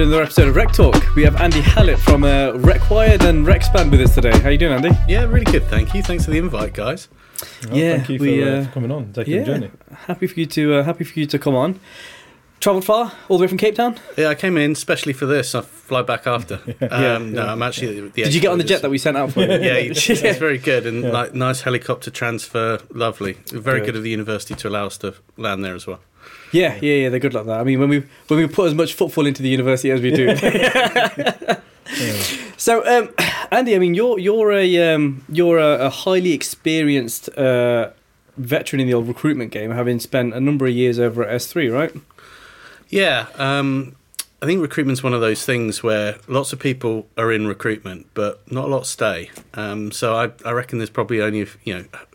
to another episode of Rec Talk. We have Andy Hallett from uh, Recwired and Recspand with us today. How you doing, Andy? Yeah, really good. Thank you. Thanks for the invite, guys. Well, Yeah, thank you for, we, uh, uh, for coming on, taking yeah, the journey. happy for you to uh, happy for you to come on. Travelled far, all the way from Cape Town. Yeah, I came in especially for this. I fly back after. Um, no, I'm actually. The Did you get on the jet that we sent out for you? Yeah, you did. it's very good and Yeah. like nice helicopter transfer. Lovely. Very Good. good. of the university to allow us to land there as well. Yeah, yeah, yeah. They're good like that. I mean, when we when we put as much football into the university as we do. So, um, Andy, I mean, you're you're a um, you're a, a highly experienced uh, veteran in the old recruitment game, having spent a number of years over at SThree, right? Yeah, um, I think recruitment's one of those things where lots of people are in recruitment, but not a lot stay. Um, so I, I reckon there's probably only you know a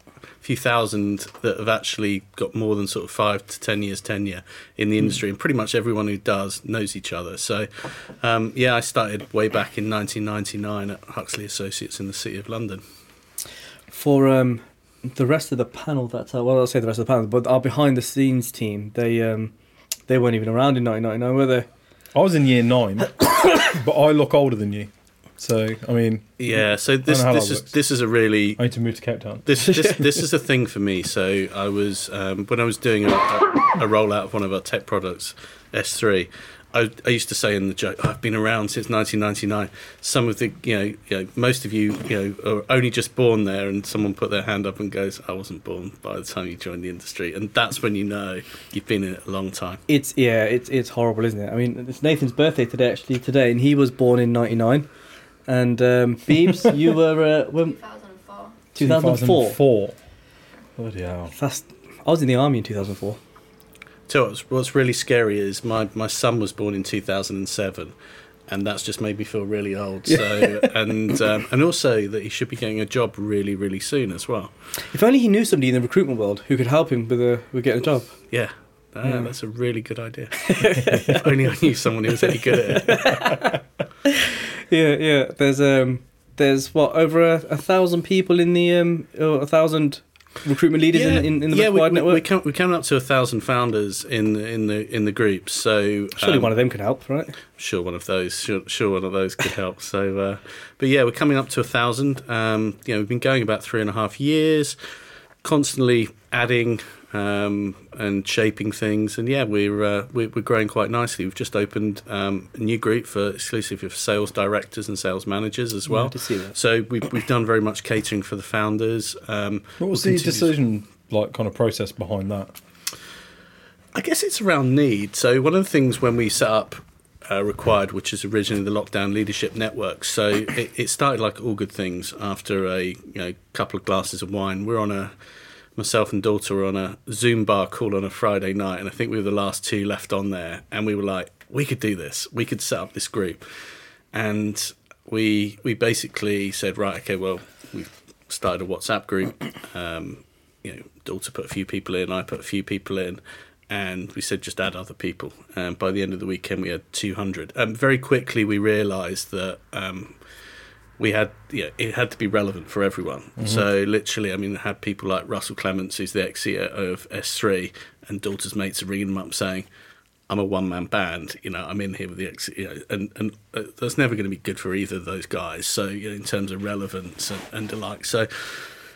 few thousand that have actually got more than sort of five to ten years tenure in the industry, and pretty much everyone who does knows each other. So um, yeah, I started way back in 1999 at Huxley Associates in the City of London. For um, the rest of the panel, that's uh, well, I'll say the rest of the panel, but our behind the scenes team, they um, they weren't even around in 1999, were they? I was in year nine, but I look older than you. So, I mean, Yeah, so this this that is works. this is a really I need to move to Cape Town. this this this is a thing for me. So I was um, when I was doing a, a, a rollout of one of our tech products, SThree. I, I used to say in the joke, I've been around since 1999. Some of the, you know, you know, most of you, you know, are only just born there, and someone put their hand up and goes, "I wasn't born by the time you joined the industry," and that's when you know you've been in it a long time. It's yeah, it's it's horrible, isn't it? I mean, it's Nathan's birthday today, actually today, and he was born in '99. And um, Beebs, you were uh, when 2004. 2004. 2004. Bloody hell. That's I was in the army in 2004. So what's, what's really scary is my, my son was born in 2007 and that's just made me feel really old so and um, and also that he should be getting a job really really soon as well If only he knew somebody in the recruitment world who could help him with a with getting a job. yeah Ah, Yeah. that's a really good idea. if only I knew someone who was any good at it. Yeah, yeah. There's um, there's what over a, a thousand people in the um, or a thousand recruitment leaders in, in, in the yeah, we, RecWired we, we, network. come, we come up to a thousand founders in the, in the in the group. So Surely um, one of them could help, right? sure one of those sure, sure one of those could help so uh, but yeah we're coming up to a thousand um, you know we've been going about three and a half years constantly adding um, and shaping things and yeah we're, uh, we're we're growing quite nicely we've just opened um, a new group for exclusively for sales directors and sales managers as well Yeah, to see that. so we've, we've done very much catering for the founders um, What was the continue- decision, like, kind of process behind that? I guess it's around need. So one of the things when we set up uh, RecWired, which is originally the Lockdown Leadership Network, so it, it started like all good things after a you know couple of glasses of wine. We're on a myself and daughter were on a Zoom bar call on a Friday night, and I think we were the last two left on there, and we were like, we could do this. We could set up this group, and we we basically said, right, okay, well, we've started a WhatsApp group. Um, you know, daughter put a few people in, I put a few people in, and we said just add other people. And by the end of the weekend, we had 200. Um, very quickly, we realised that um, we had, yeah, it had to be relevant for everyone. So literally, I mean, I had people like Russell Clements, who's the ex CEO of SThree, and daughter's mates are ringing them up saying, I'm a one man band, you know, I'm in here with the ex, you know, and, and uh, that's never going to be good for either of those guys. So, you know, in terms of relevance and, and the like. So,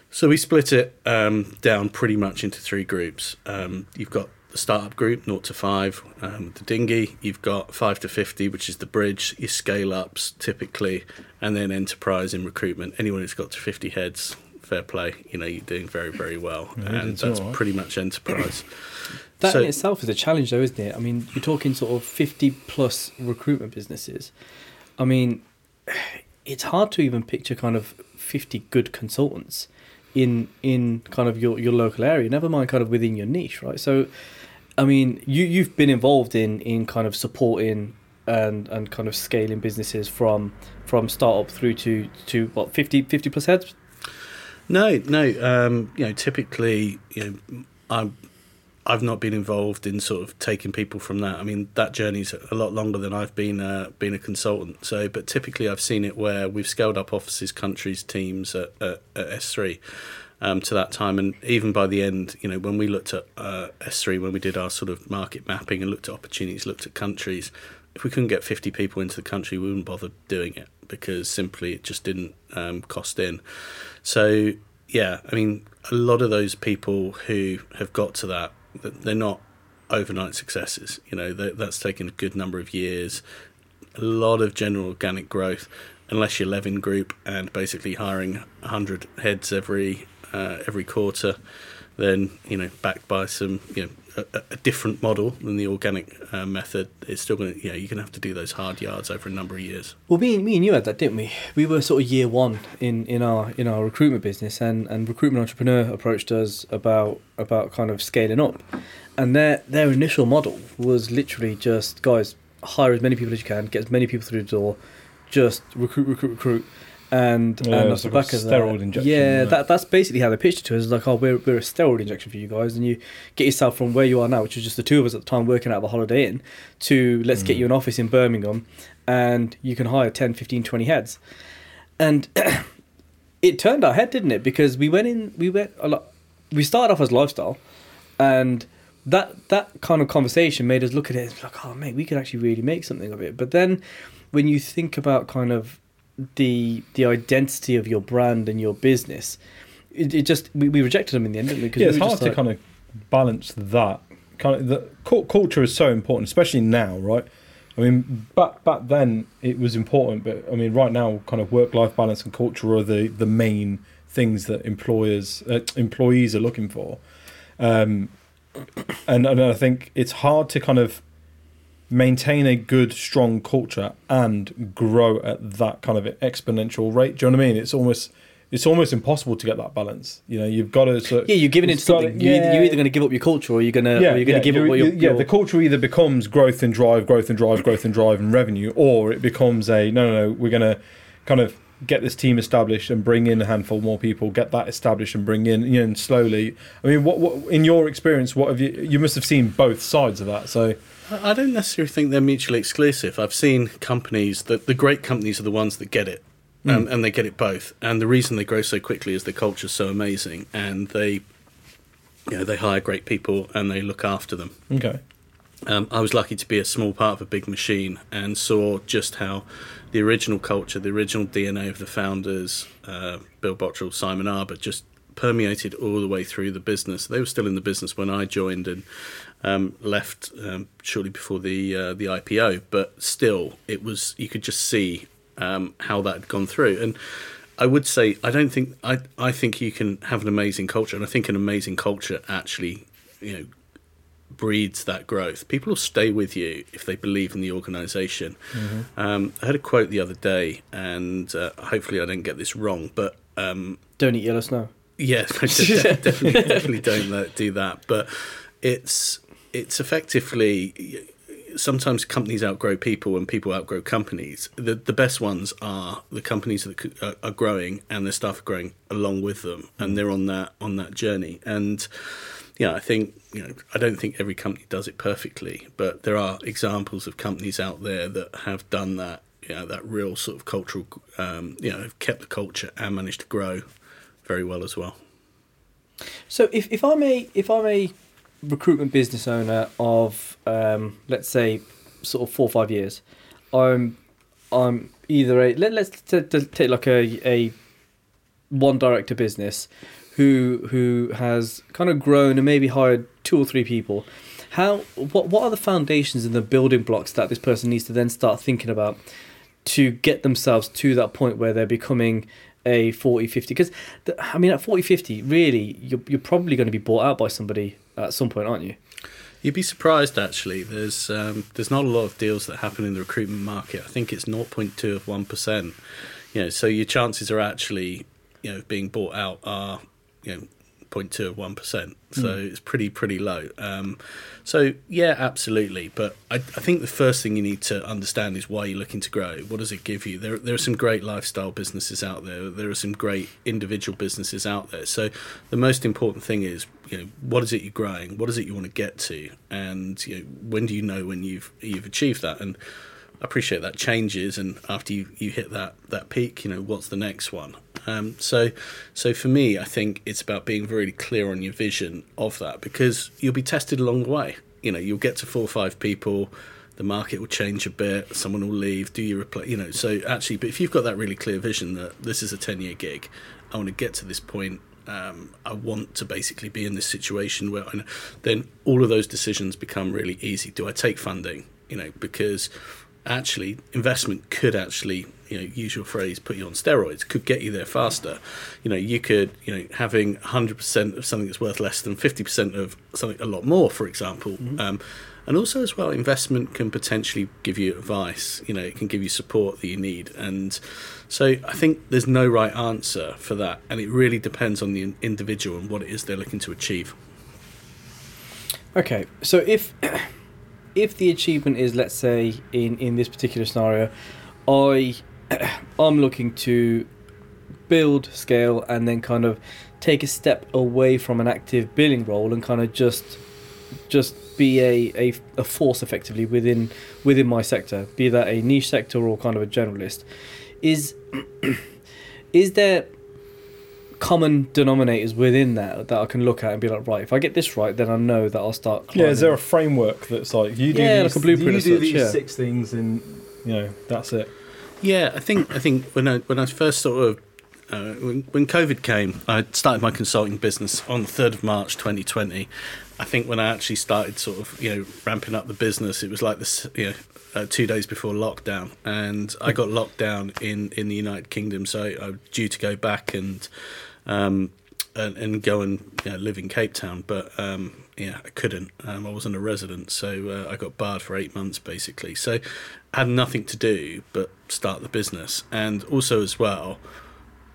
so we split it um, down pretty much into three groups. Um, you've got the startup group, 0 to 5, um, the dinghy. You've got 5 to 50, which is the bridge, your scale ups typically, and then enterprise in recruitment. Anyone who's got to 50 heads, fair play, you know, you're doing very, very well. Yeah, and that's all right. pretty much enterprise. That So- in itself is a challenge, though, isn't it? I mean, you're talking sort of 50 plus recruitment businesses. I mean, it's hard to even picture kind of 50 good consultants in in kind of your, your local area. Never mind kind of within your niche, right? So, I mean, you you've been involved in in kind of supporting and and kind of scaling businesses from from startup through to to what 50 50 plus heads. No, no. Um, you know, typically, you know, I'm. I've not been involved in sort of taking people from that. I mean, that journey's a lot longer than I've been uh, been a consultant. So, but typically, I've seen it where we've scaled up offices, countries, teams at, at, at SThree um, to that time, and even by the end, you know, when we looked at uh, SThree, when we did our sort of market mapping and looked at opportunities, looked at countries, if we couldn't get 50 people into the country, we wouldn't bother doing it because simply it just didn't um, cost in. So, yeah, I mean, a lot of those people who have got to that, they're not overnight successes. You know, that's taken a good number of years, a lot of general organic growth, unless you're Levin Group and basically hiring 100 heads every uh, every quarter, then, you know, backed by some, you know, a, a, different model than the organic uh, method, it's still going to, you know, you're going to have to do those hard yards over a number of years. Well, me, and me and you had that, didn't we? We were sort of year one in, in our in our recruitment business, and, and recruitment entrepreneur approached us about about kind of scaling up, and their their initial model was literally just guys hire as many people as you can, get as many people through the door, just recruit, recruit, recruit and yeah, and off the back of steroid that, injection. Yeah, that that's basically how they pitched it to us. Like, oh, we're we're a steroid injection for you guys, and you get yourself from where you are now, which was just the two of us at the time working out of a Holiday Inn, to let's mm. get you an office in Birmingham, and you can hire 10, 15, 20 heads, and it turned our head, didn't it? Because we went in, we went a lot. We started off as lifestyle, and that that kind of conversation made us look at it like, oh mate, we could actually really make something of it. But then, when you think about kind of the the identity of your brand and your business. It, it just we, we rejected them in the end, didn't we? Cause yeah, it's we hard to kind of balance that. Kind of the culture is so important, especially now, right? I mean, back back then it was important, but I mean, right now, kind of work life balance and culture are the the main things that employers uh, employees are looking for. Um, and and I think it's hard to kind of maintain a good, strong culture and grow at that kind of exponential rate. Do you know what I mean? It's almost it's almost impossible to get that balance. You know, you've got to. Yeah, you're giving it something. you're, either, you're either going to give up your culture, or you're going to, yeah, you're going yeah, to give up what you're, Yeah, the culture either becomes growth and drive, growth and drive, growth and drive, and revenue, or it becomes a no, no, no. We're going to kind of get this team established and bring in a handful more people, get that established and bring in, you know, and slowly. I mean, what, what in your experience, what have you? You must have seen both sides of that. So I don't necessarily think they're mutually exclusive. I've seen companies that the great companies are the ones that get it. Um, mm. and they get it both. And the reason they grow so quickly is their culture's so amazing, and they, you know, they hire great people and they look after them. Okay. Um, I was lucky to be a small part of a big machine and saw just how the original culture, the original DNA of the founders, uh, Bill Bottriell, Simon Arber, just permeated all the way through the business. They were still in the business when I joined, and um, left um, shortly before the uh, the IPO, but still, it was you could just see um, how that had gone through. And I would say I don't think I I think you can have an amazing culture, and I think an amazing culture actually you know breeds that growth. People will stay with you if they believe in the organization mm-hmm. um, I had a quote the other day, and uh, hopefully I didn't get this wrong, but um, don't eat yellow snow. Yes, definitely, definitely don't do that. But it's it's effectively sometimes companies outgrow people and people outgrow companies. The the best ones are the companies that are growing and their staff are growing along with them, and they're on that on that journey. And yeah, I think you know I don't think every company does it perfectly, but there are examples of companies out there that have done that. You know, that real sort of cultural, um, you know, have kept the culture and managed to grow very well as well. So if, if I may if I may recruitment business owner of um, let's say sort of four or five years, I'm I'm either a let, let's t- t- take like a a one director business who who has kind of grown and maybe hired two or three people. How what what are the foundations and the building blocks that this person needs to then start thinking about to get themselves to that point where they're becoming a 40 50 because i mean at 40 50 really you're, you're probably going to be bought out by somebody at some point, aren't you? You'd be surprised actually. There's um, there's not a lot of deals that happen in the recruitment market. I think it's 0.2 of one percent. You know, so your chances are actually you know being bought out are you know 0.2 of 1%. So mm. it's pretty, pretty low. Um, so, yeah, absolutely. But I, I, think the first thing you need to understand is why you're looking to grow. What does it give you? There, there are some great lifestyle businesses out there, there are some great individual businesses out there. So, the most important thing is, you know, what is it you're growing? What is it you want to get to? And, you know, when do you know when you've, you've achieved that? And I appreciate that changes, and after you, you hit that, that peak, you know, what's the next one? Um, so, so for me, I think it's about being really clear on your vision of that because you'll be tested along the way. You know, you'll get to four or five people, the market will change a bit, someone will leave, do you replace, you know, so actually, but if you've got that really clear vision that this is a 10 year gig, I want to get to this point, um, I want to basically be in this situation where I, then all of those decisions become really easy. Do I take funding? You know, because actually investment could actually you know use your phrase put you on steroids could get you there faster. You know you could you know having 100% of something that's worth less than 50% of something a lot more for example mm-hmm. um, and also as well investment can potentially give you advice you know it can give you support that you need. And so i think there's no right answer for that and it really depends on the individual and what it is they're looking to achieve. Okay so if if the achievement is, let's say, in in this particular scenario, I I'm looking to build, scale, and then kind of take a step away from an active billing role and kind of just just be a, a, a force effectively within within my sector, be that a niche sector or kind of a generalist. Is is there common denominators within that that I can look at and be like, right, if I get this right, then I know that I'll start. Climbing. Yeah, is there a framework that's like you do? Yeah, these, like a blueprint. You do such, these yeah. six things, and you know that's it. Yeah, I think I think when I when I first sort of uh, when, when COVID came, I started my consulting business on the third of March, twenty twenty. I think when I actually started sort of you know ramping up the business, it was like this you know uh, two days before lockdown, and I got locked down in in the United Kingdom, so I was due to go back and um, and, and, go and you know, live in Cape Town. But um, yeah, I couldn't. Um, I wasn't a resident, so uh, I got barred for eight months basically. So I had nothing to do but start the business, and also as well,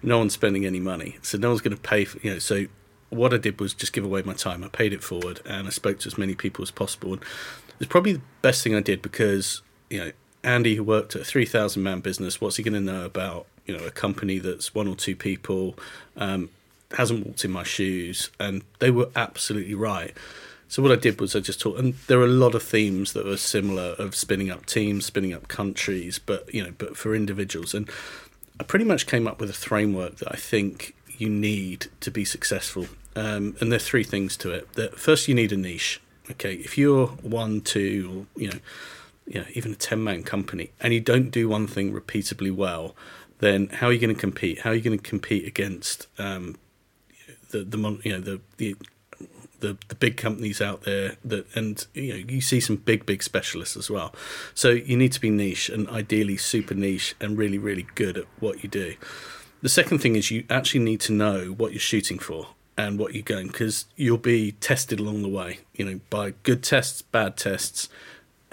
no one's spending any money, so no one's going to pay for you know. So what I did was just give away my time. I paid it forward, and I spoke to as many people as possible. And it's probably the best thing I did because you know Andy, who worked at a three thousand man business, what's he going to know about you know a company that's one or two people um, hasn't walked in my shoes and they were absolutely right. So what i did was i just talked, and there are a lot of themes that were similar of spinning up teams spinning up countries but you know but for individuals. And i pretty much came up with a framework that i think you need to be successful. Um, and there are three things to it. That first you need a niche okay? If you're one two or you know you know, even a 10 man company and you don't do one thing repeatably well then how are you going to compete? How are you going to compete against um, the the you know the the the, the big companies out there that and you know you see some big big specialists as well so you need to be niche and ideally super niche and really really good at what you do the second thing is you actually need to know what you're shooting for and what you're going because you'll be tested along the way you know by good tests bad tests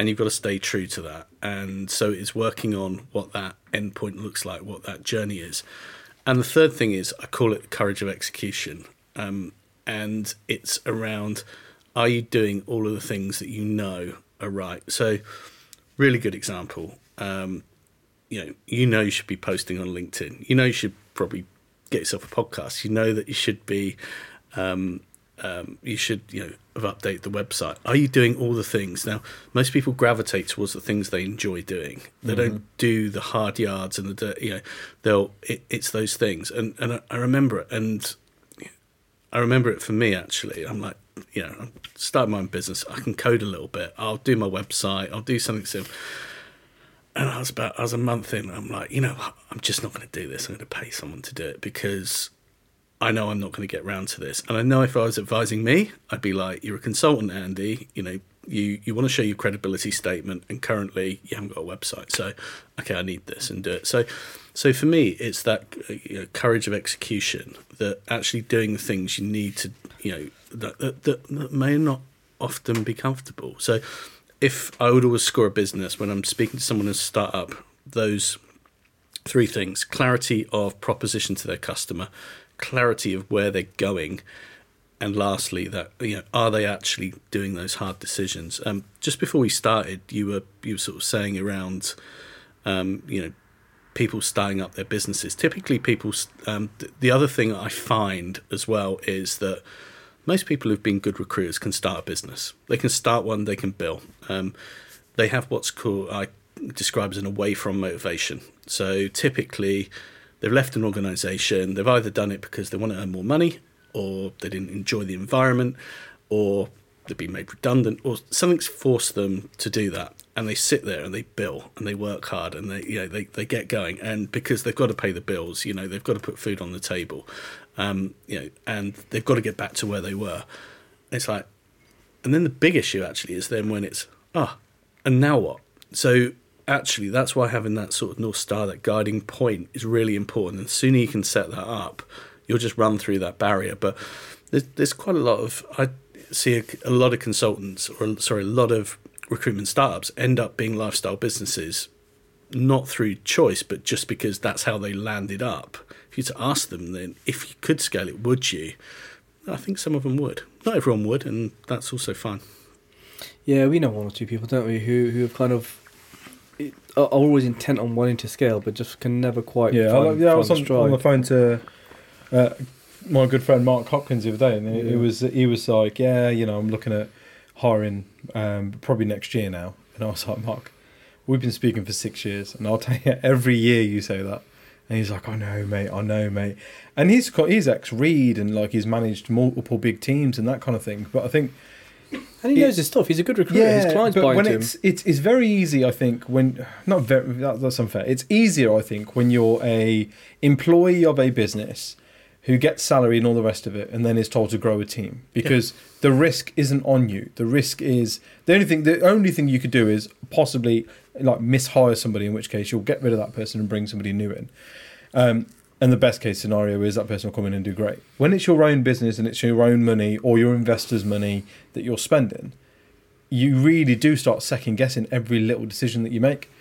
and you've got to stay true to that. And so it's working on what that endpoint looks like, what that journey is. And the third thing is, I call it courage of execution. Um, and it's around are you doing all of the things that you know are right? So, really good example. Um, you know, you know you should be posting on LinkedIn. You know you should probably get yourself a podcast. You know that you should be um, um, you should you know have update the website. Are you doing all the things now? Most people gravitate towards the things they enjoy doing. They mm-hmm. don't do the hard yards and the dirt. You know, they'll it, it's those things. And and I, I remember it, and I remember it for me actually. I'm like, you know, I'm my own business. I can code a little bit. I'll do my website. I'll do something simple. And I was about, I was a month in. I'm like, you know, I'm just not going to do this. I'm going to pay someone to do it because I know I'm not going to get round to this. And I know if I was advising me, I'd be like, you're a consultant, Andy. You know, you, you want to show your credibility statement, and currently you haven't got a website. So, okay, I need this and do it. So, so for me, it's that you know, courage of execution that actually doing the things you need to, you know, that, that, that, that may not often be comfortable. So, if I would always score a business when I'm speaking to someone in a startup, those three things clarity of proposition to their customer, clarity of where they're going, and lastly, that you know, are they actually doing those hard decisions? Um, just before we started, you were you were sort of saying around, um, you know, people starting up their businesses. Typically, people. Um, th- the other thing I find as well is that most people who've been good recruiters can start a business. They can start one. They can bill. Um, they have what's called I describe as an away from motivation. So typically They've left an organisation. They've either done it because they want to earn more money, or they didn't enjoy the environment, or they've been made redundant or something's forced them to do that. And they sit there and they bill and they work hard and they you know they, they get going. And because they've got to pay the bills you know they've got to put food on the table. Um, you know and they've got to get back to where they were. It's like and then the big issue actually is then when it's ah and now what? So actually that's why having that sort of north star that guiding point is really important. And the sooner you can set that up you'll just run through that barrier. But there's, there's quite a lot of i see a, a lot of consultants or sorry a lot of recruitment startups end up being lifestyle businesses not through choice but just because that's how they landed up. If you to ask them then if you could scale it would you? I think some of them would. Not everyone would and that's also fine. Yeah, we know one or two people, don't we, who who have kind of are always intent on wanting to scale, but just can never quite. Yeah, find, I, yeah. I was on, on the phone to uh, my good friend Mark Hopkins the other day, and it, Yeah. it was he was like, "Yeah, you know, I'm looking at hiring um, probably next year now." And I was like, "Mark, we've been speaking for six years, and I'll tell you, every year you say that." And he's like, "I know, mate. I know, mate." And he's got, he's ex Reed, and like he's managed multiple big teams and that kind of thing. But I think and he knows his stuff. He's a good recruiter. his clients but buy when into him. it's, it's it's very easy, I think. When not very that, that's unfair. It's easier, I think, when you're a employee of a business who gets salary and all the rest of it, and then is told to grow a team because the risk isn't on you. The risk is the only thing. The only thing you could do is possibly like mishire somebody, in which case you'll get rid of that person and bring somebody new in. Um, and the best case scenario is that person will come in and do great. When it's your own business and it's your own money or your investors' money that you're spending, you really do start second guessing every little decision that you make.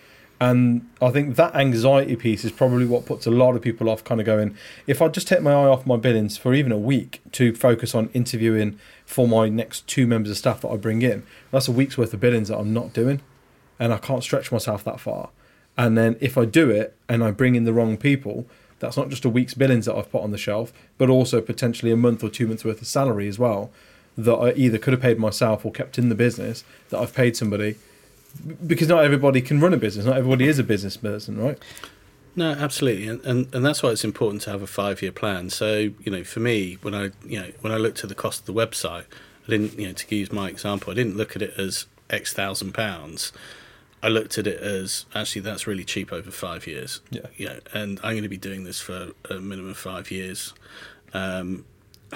And I think that anxiety piece is probably what puts a lot of people off, kind of going, if I just take my eye off my billings for even a week to focus on interviewing for my next two members of staff that I bring in, that's a week's worth of billings that I'm not doing. And I can't stretch myself that far. And then if I do it and I bring in the wrong people, that's not just a week's billings that I've put on the shelf, but also potentially a month or two months worth of salary as well that I either could have paid myself or kept in the business that I've paid somebody because not everybody can run a business. Not everybody is a business person, right? No, absolutely, and, and and that's why it's important to have a five year plan. So you know, for me, when I you know when I looked at the cost of the website, I didn't you know to use my example, I didn't look at it as X thousand pounds. I looked at it as actually that's really cheap over five years. Yeah. You know, and I'm going to be doing this for a minimum of five years. Um,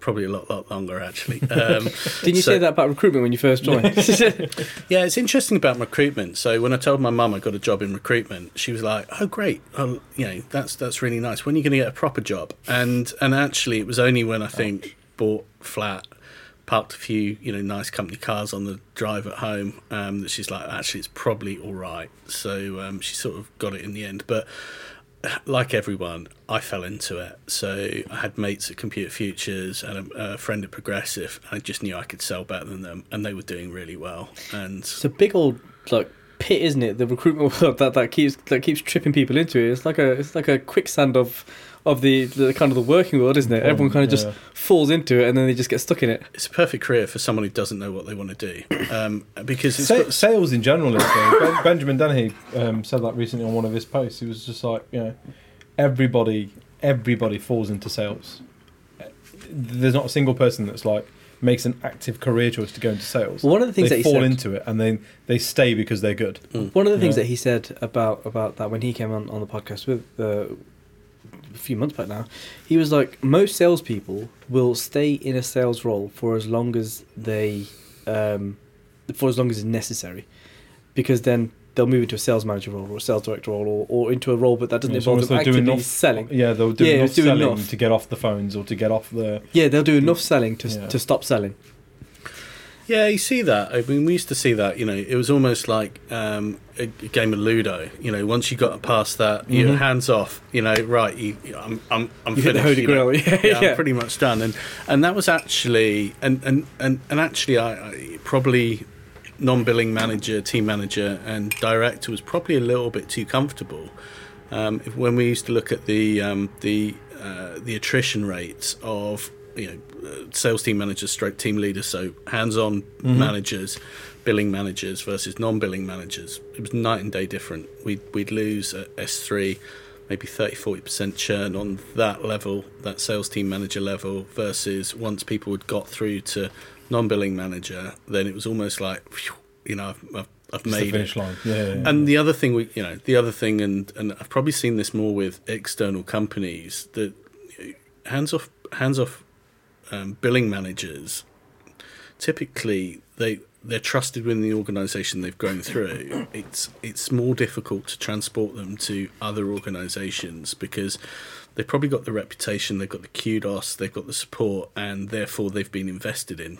probably a lot, lot longer actually. Um, Didn't you so- say that about recruitment when you first joined? yeah, it's interesting about recruitment. So when I told my mum I got a job in recruitment, she was like, "Oh, great! Oh, you know, that's that's really nice. When are you going to get a proper job?" And and actually, it was only when I think bought flat, parked a few you know nice company cars on the drive at home um, that she's like, "Actually, it's probably all right." So um, she sort of got it in the end, but. Like everyone, I fell into it. So I had mates at Computer Futures and a, a friend at Progressive. I just knew I could sell better than them, and they were doing really well. And it's a big old like pit, isn't it? The recruitment that, that keeps that keeps tripping people into it. It's like a it's like a quicksand of of the, the kind of the working world, isn't it? Everyone kind of just Yeah. falls into it and then they just get stuck in it. it's a perfect career for someone who doesn't know what they want to do um, because it's Sa- got, sales in general is ben- Benjamin Dennehy um, said that recently on one of his posts. He was just like, you know, everybody, everybody falls into sales. There's not a single person that's like makes an active career choice to go into sales. One of the things they that he fall said- into it and then they stay because they're good. One of the things Yeah. that he said about about that when he came on, on the podcast with uh, a few months back now, he was like most salespeople will stay in a sales role for as long as they um, for as long as is necessary, because then they'll move into a sales manager role or a sales director role or, or into a role, but that doesn't It's involve them actively enough- selling. Yeah, they'll do Yeah, enough do selling enough. to get off the phones or to get off the. Yeah, they'll do enough selling to Yeah. to stop selling. Yeah you see that I mean we used to see that you know it was almost like um, a, a game of Ludo you know once you got past that you're Mhm. hands off you know right you, I'm, I'm, I'm You finished, you know. Yeah, yeah, yeah. I'm pretty much done. And and that was actually and and and, and actually, I, I probably non-billing manager, team manager, and director was probably a little bit too comfortable. Um, if, when we used to look at the um, the uh, the attrition rates of you know sales team managers, stroke team leaders, so hands-on mm-hmm. managers, billing managers versus non-billing managers, it was night and day different. We'd we'd lose at SThree maybe 30 40% churn on that level, that sales team manager level, versus once people had got through to non billing manager, then it was almost like, phew, you know, I've, I've, I've made it. finish line. Yeah, yeah, yeah. And the other thing we, you know, the other thing, and and I've probably seen this more with external companies that hands off, hands off, um, billing managers. Typically, they they're trusted within the organisation they've grown through. It's it's more difficult to transport them to other organisations because they've probably got the reputation, they've got the kudos, they've got the support, and therefore they've been invested in.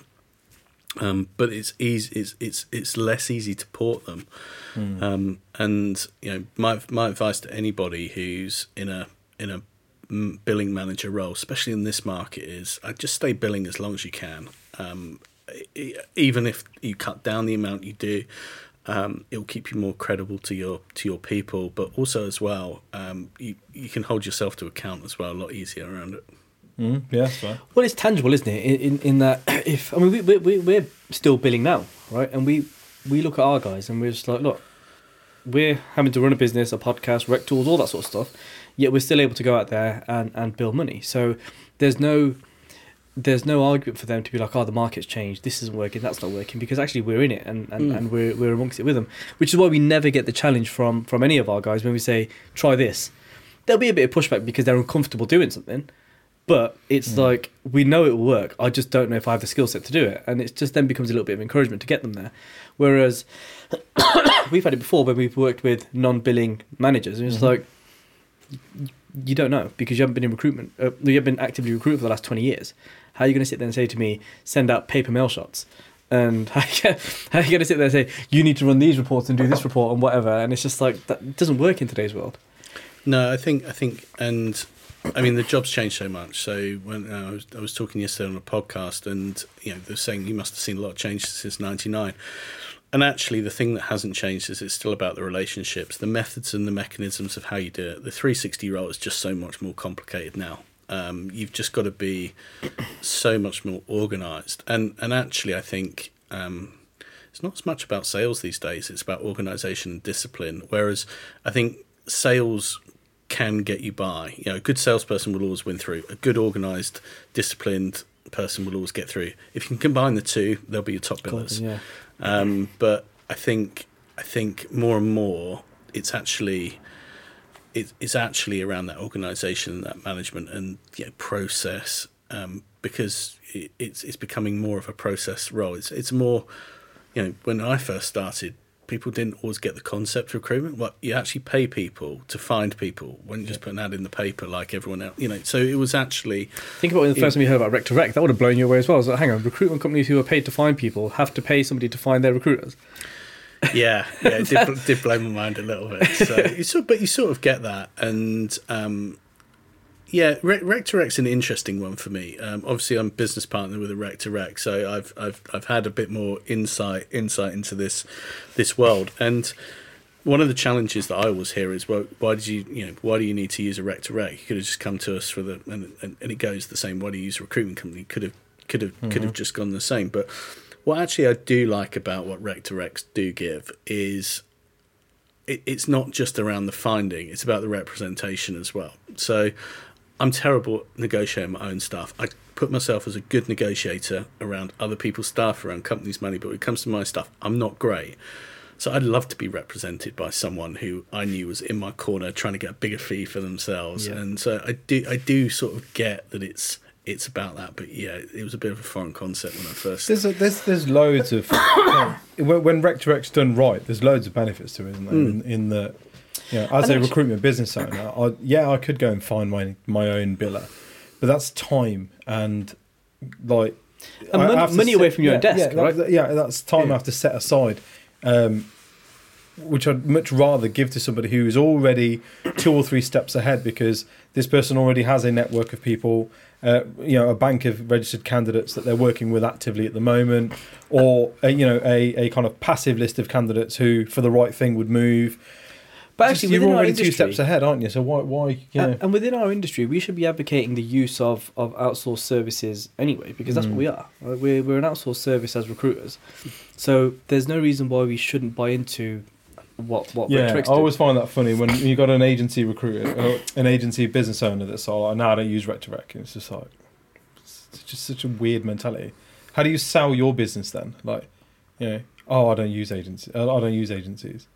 Um, but it's easy. It's it's it's less easy to port them. Um, and you know, my my advice to anybody who's in a in a mm, billing manager role, especially in this market, is I just stay billing as long as you can. Um, even if you cut down the amount you do, um, it'll keep you more credible to your to your people. But also as well, um, you you can hold yourself to account as well a lot easier around it. Mm, yeah, that's right. Well, it's tangible, isn't it? In in, in that if I mean we we we- we're still billing now, right? And we we look at our guys and we're just like, look, we're having to run a business, a podcast, rec tools, all that sort of stuff. Yet we're still able to go out there and and build money. So there's no there's no argument for them to be like, oh, the market's changed. This isn't working. That's not working because actually we're in it and, and, Mm. and we're we're amongst it with them. Which is why we never get the challenge from from any of our guys when we say try this. There'll be a bit of pushback because they're uncomfortable doing something. But it's like we know it will work. I just don't know if I have the skill set to do it, and it just then becomes a little bit of encouragement to get them there. Whereas we've had it before when we've worked with non-billing managers, and it's Mhm. like you don't know because you haven't been in recruitment. Uh, you haven't been actively recruiting for the last twenty years. How are you going to sit there and say to me, send out paper mail shots? And how are you going to sit there and say you need to run these reports and do this report and whatever? And it's just like that doesn't work in today's world. No, I think I think, and I mean the job's changed so much. So when uh, I was I was talking yesterday on a podcast, and you know they're saying you must have seen a lot of changes since '99. And actually, the thing that hasn't changed is it's still about the relationships, the methods, and the mechanisms of how you do it. The 360 role is just so much more complicated now. Um, you've just got to be so much more organised, and and actually, I think. Um, it's not as much about sales these days it's about organization and discipline whereas i think sales can get you by you know a good salesperson will always win through a good organized disciplined person will always get through if you can combine the two they'll be your top billers Yeah. um, but I think I think more and more it's actually it, it's actually around that organisation, that management, and yeah, process um, because it, it's it's becoming more of a process role. It's it's more you know when I first started. People didn't always get the concept of recruitment. Well, you actually pay people to find people. When you just put an ad in the paper like everyone else, you know. So it was actually Think about when the first It- time you heard about Rec to Rec, that would have blown you away as well. So hang on, recruitment companies who are paid to find people have to pay somebody to find their recruiters. yeah, yeah, it did, did blow my mind a little bit. So you sort, but you sort of get that, and um, yeah, Rec, Rec to Rec's an interesting one for me. Um, obviously, I'm business partner with a Rec to Rec, so I've I've I've had a bit more insight insight into this this world, and one of the challenges that I always hear is, well, why did you you know why do you need to use a Rec to Rec? You could have just come to us for the and, and, and it goes the same. Why do you use a recruitment company? Could have could have could have just gone the same, but what actually I do like about what Rec to Recs do give is it's not just around the finding; it's about the representation as well. So I'm terrible at negotiating my own stuff. I put myself as a good negotiator around other people's stuff, around companies' money, but when it comes to my stuff, I'm not great. So I'd love to be represented by someone who I knew was in my corner trying to get a bigger fee for themselves. Yeah. And so I do I do sort of get that it's it's about that. But yeah, it was a bit of a foreign concept when I first There's, a, there's there's loads of when, when rec to rec's done right. There's loads of benefits to it, isn't there? Hmm. In, in the know, as And a recruitment business owner, I, yeah, I could go and find my my own biller, but that's time and like And I mon- have to money away from your yeah, desk, yeah, right? that- yeah, that's time Yeah. I have to set aside, um, which I'd much rather give to somebody who is already two or three steps ahead because this person already has a network of people, uh, you know, a bank of registered candidates that they're working with actively at the moment, or a, you know, a, a kind of passive list of candidates who, for the right thing, would move. But Just- actually, you're already two steps ahead, aren't you? So why, why, you know, and, within our industry, we should be advocating the use of, of outsourced services anyway, because that's Mm. what we are. right? We're, we're an outsourced service as recruiters. So there's no reason why we shouldn't buy into what what Yeah, I always find that funny when you got an agency recruiter, or an agency business owner that's all like, "No, I don't use Rec to Rec," and it's just like, it's just such a weird mentality. How do you sell your business then? Like, you know, oh, I don't use agencies. Uh, I don't use agencies.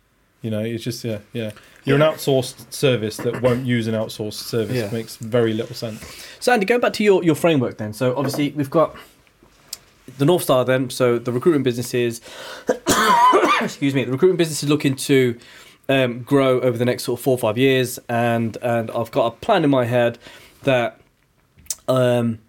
You know, it's just yeah, yeah. You're an outsourced service that won't use an outsourced service. Yeah. Makes very little sense. So Andy, going back to your, your framework then. So obviously we've got the North Star then. So the recruitment businesses, excuse me, the recruitment business is looking to um, grow over the next sort of four or five years, and and I've got a plan in my head that. Um,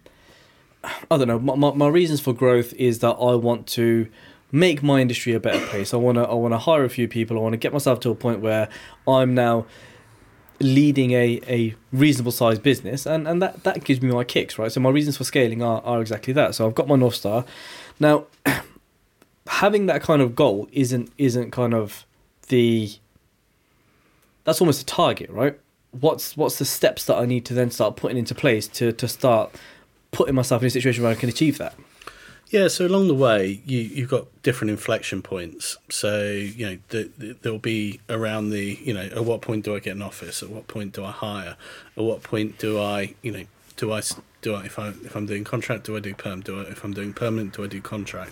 I don't know. My, my, my reasons for growth is that I want to make my industry a better place. I want to I want to hire a few people. I want to get myself to a point where I'm now leading a, a reasonable sized business and, and that, that gives me my kicks, right? So my reasons for scaling are, are exactly that. So I've got my North Star. Now having that kind of goal isn't isn't kind of the that's almost a target, right? What's what's the steps that I need to then start putting into place to, to start putting myself in a situation where I can achieve that? Yeah, so along the way, you you've got different inflection points. So you know, the, the, there'll be around the you know, at what point do I get an office? At what point do I hire? At what point do I you know do I, do I if I if I'm doing contract, do I do perm? Do I if I'm doing permanent, do I do contract?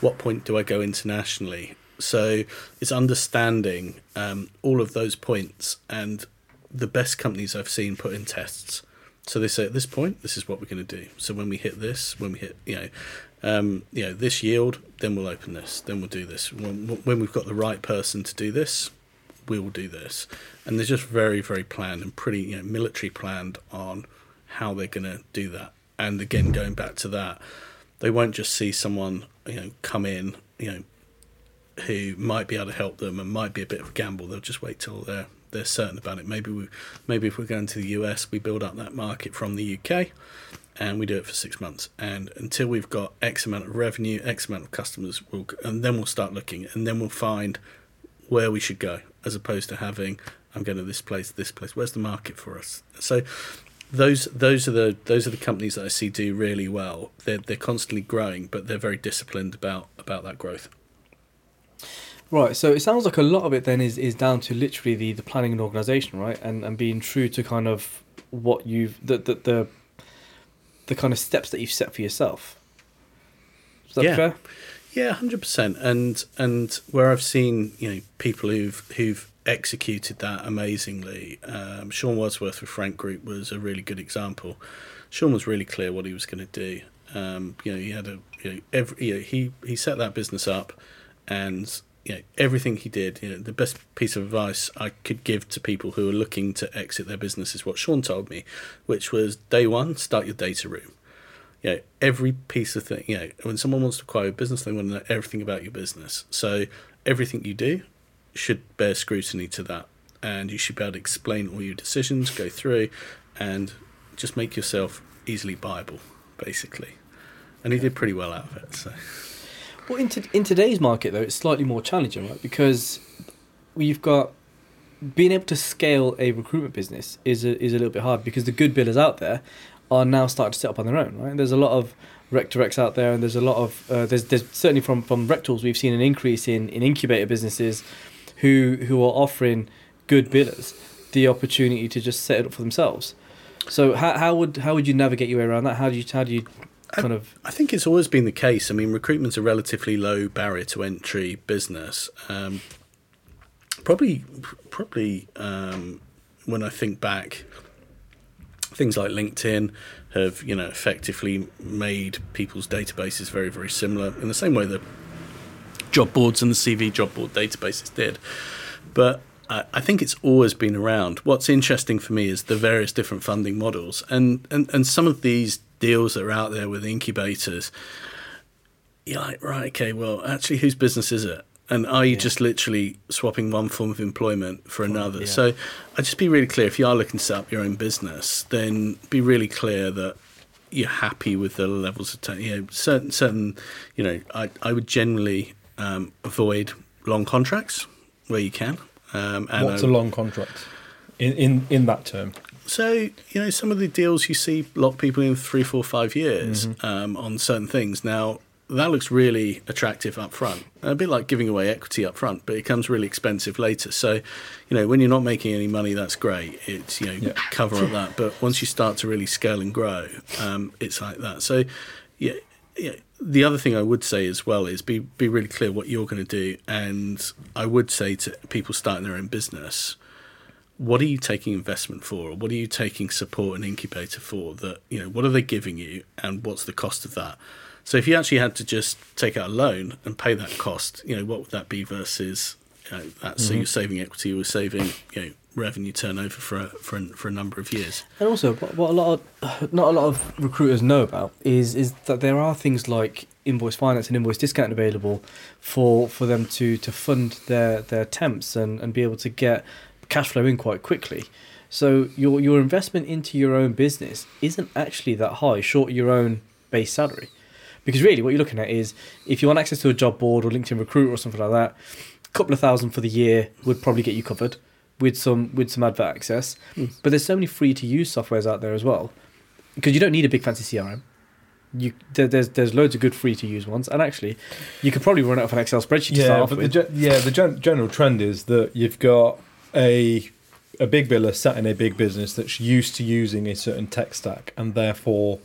What point do I go internationally? So it's understanding um, all of those points and the best companies I've seen put in tests. So they say at this point, this is what we're going to do. So when we hit this, when we hit, you know, um, you know, this yield, then we'll open this, then we'll do this. When, when we've got the right person to do this, we will do this. And they're just very, very planned and pretty, you know, military planned on how they're going to do that. And again, going back to that, they won't just see someone, you know, come in, you know, who might be able to help them and might be a bit of a gamble. They'll just wait till they're they're certain about it. Maybe we, maybe if we're going to the US, we build up that market from the UK, and we do it for six months. And until we've got X amount of revenue, X amount of customers, we'll and then we'll start looking, and then we'll find where we should go, as opposed to having I'm going to this place, this place. Where's the market for us? So. Those those are the those are the companies that I see do really well. They're they're constantly growing, but they're very disciplined about about that growth. Right, so it sounds like a lot of it then is, is down to literally the, the planning and organisation, right? And and being true to kind of what you've the the the, the kind of steps that you've set for yourself. Is that Yeah. fair? Yeah, hundred percent. And and where I've seen you know people who've who've executed that amazingly, um, Sean Wadsworth with Frank Group was a really good example. Sean was really clear what he was going to do. Um, you know, he had a you know, every you know, he he set that business up, and you know everything he did. You know, the best piece of advice I could give to people who are looking to exit their business is what Sean told me, which was day one, start your data room you know, every piece of thing, you know, when someone wants to acquire a business, they want to know everything about your business. So everything you do should bear scrutiny to that. And you should be able to explain all your decisions, go through, and just make yourself easily buyable, basically. And he did pretty well out of it. So Well, in, to, in today's market, though, it's slightly more challenging, right? Because we've got being able to scale a recruitment business is a, is a little bit hard because the good billers out there are now starting to set up on their own, right? There's a lot of Rec to Recs out there, and there's a lot of uh, there's there's certainly from from Rectools we've seen an increase in in incubator businesses who who are offering good billers the opportunity to just set it up for themselves. So how how would how would you navigate your way around that? How do you how do you kind of I think it's always been the case. I mean, recruitment's a relatively low barrier to entry business. Um, probably, probably um, when I think back, things like LinkedIn have you know effectively made people's databases very very similar in the same way that job boards and the CV job board databases did. But I I think it's always been around. What's interesting for me is the various different funding models, and and, and some of these deals that are out there with incubators. You're like, right, okay, well, actually, whose business is it? And are you Yeah. just literally swapping one form of employment for another? yeah. So I'd just be really clear. If you are looking to set up your own business, then be really clear that you're happy with the levels of you know certain certain you know I I would generally um, avoid long contracts where you can. Um, and What's I- a long contract in in in that term? So you know some of the deals you see lock people in three, four, five years um, on certain things. Now that looks really attractive up front. A bit like giving away equity up front, but it comes really expensive later. So, you know, when you're not making any money, that's great. It's, you know, Yeah. cover up that. But once you start to really scale and grow, um, it's like that. So, yeah, yeah. The other thing I would say as well is be be really clear what you're going to do. And I would say to people starting their own business, what are you taking investment for? Or what are you taking support and incubator for that you know what are they giving you and what's the cost of that? So if you actually had to just take out a loan and pay that cost you know what would that be versus you know, that so mm-hmm. you're saving equity you're saving you know revenue turnover for a, for a, for a number of years. And also, what, what a lot of not a lot of recruiters know about is is that there are things like invoice finance and invoice discount available for for them to to fund their their temps and and be able to get cash flow in quite quickly. So your your investment into your own business isn't actually that high, short of your own base salary. Because really, what you're looking at is if you want access to a job board or LinkedIn Recruiter or something like that, a couple of thousand for the year would probably get you covered with some with some advert access. Hmm. But there's so many free to use softwares out there as well, because you don't need a big fancy CRM. You there, there's there's loads of good free to use ones, and actually, you could probably run it off an Excel spreadsheet to yeah, but the yeah, the gen- general trend is that you've got a a big biller sat in a big business that's used to using a certain tech stack, and therefore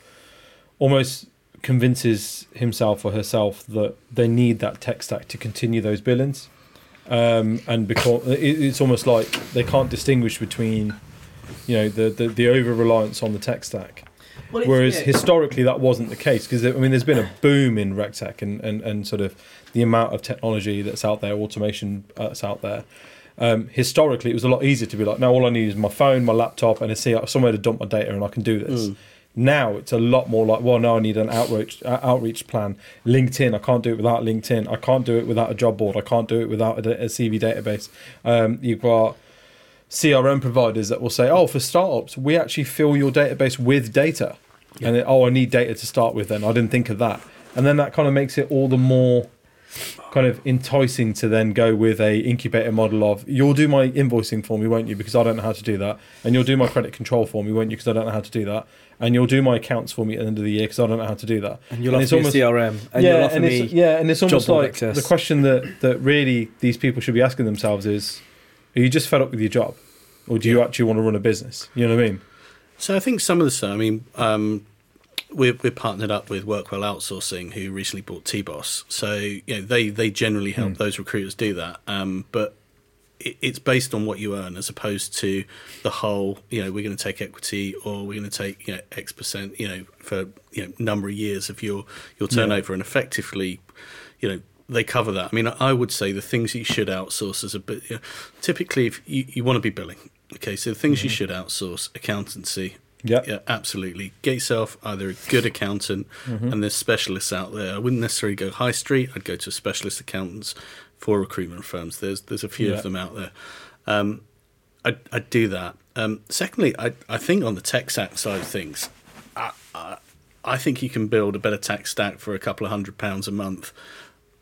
almost convinces himself or herself that they need that tech stack to continue those billings. Um, and because it, it's almost like they can't distinguish between, you know, the the, the over reliance on the tech stack. Well, Whereas yeah. historically that wasn't the case because I mean there's been a boom in RecTech and, and, and sort of the amount of technology that's out there, automation that's out there. Um, historically, it was a lot easier to be like, no, all I need is my phone, my laptop, and I see somewhere to dump my data, and I can do this. Now it's a lot more like, well, now I need an outreach uh, outreach plan. LinkedIn, I can't do it without LinkedIn. I can't do it without a job board. I can't do it without a, a CV database. Um, you've got CRM providers that will say, "Oh, for startups, we actually fill your database with data," and then, oh, I need data to start with. Then I didn't think of that, and then that kind of makes it all the more kind of enticing to then go with a incubator model of you'll do my invoicing for me, won't you? Because I don't know how to do that, and you'll do my credit control for me, won't you? Because I don't know how to do that, and you'll do my accounts for me at the end of the year because I don't know how to do that. and you'll and it's offer me almost- CRM, and you'll offer and me it's, yeah, and it's almost like access. the question that that really these people should be asking themselves is: Are you just fed up with your job, or do you actually want to run a business? You know what I mean? So I think some of the stuff. I mean, um, we're we're partnered up with Workwell Outsourcing, who recently bought T-Boss. So you know, they they generally help those recruiters do that. Um, but it, it's based on what you earn, as opposed to the whole. You know, we're going to take equity, or we're going to take you know X percent. You know, for you know number of years of your your turnover, and effectively, you know. They cover that. I mean, I would say the things you should outsource as a bit. You know, typically, if you, you want to be billing, okay. So the things you should outsource: accountancy, Yeah. yeah, absolutely. Get yourself either a good accountant, and there's specialists out there. I wouldn't necessarily go high street. I'd go to specialist accountants for recruitment firms. There's there's a few Yeah. of them out there. Um, I'd, I'd do that. Um, secondly, I I think on the tech stack side of things, I, I I think you can build a better tech stack for a couple of hundred pounds a month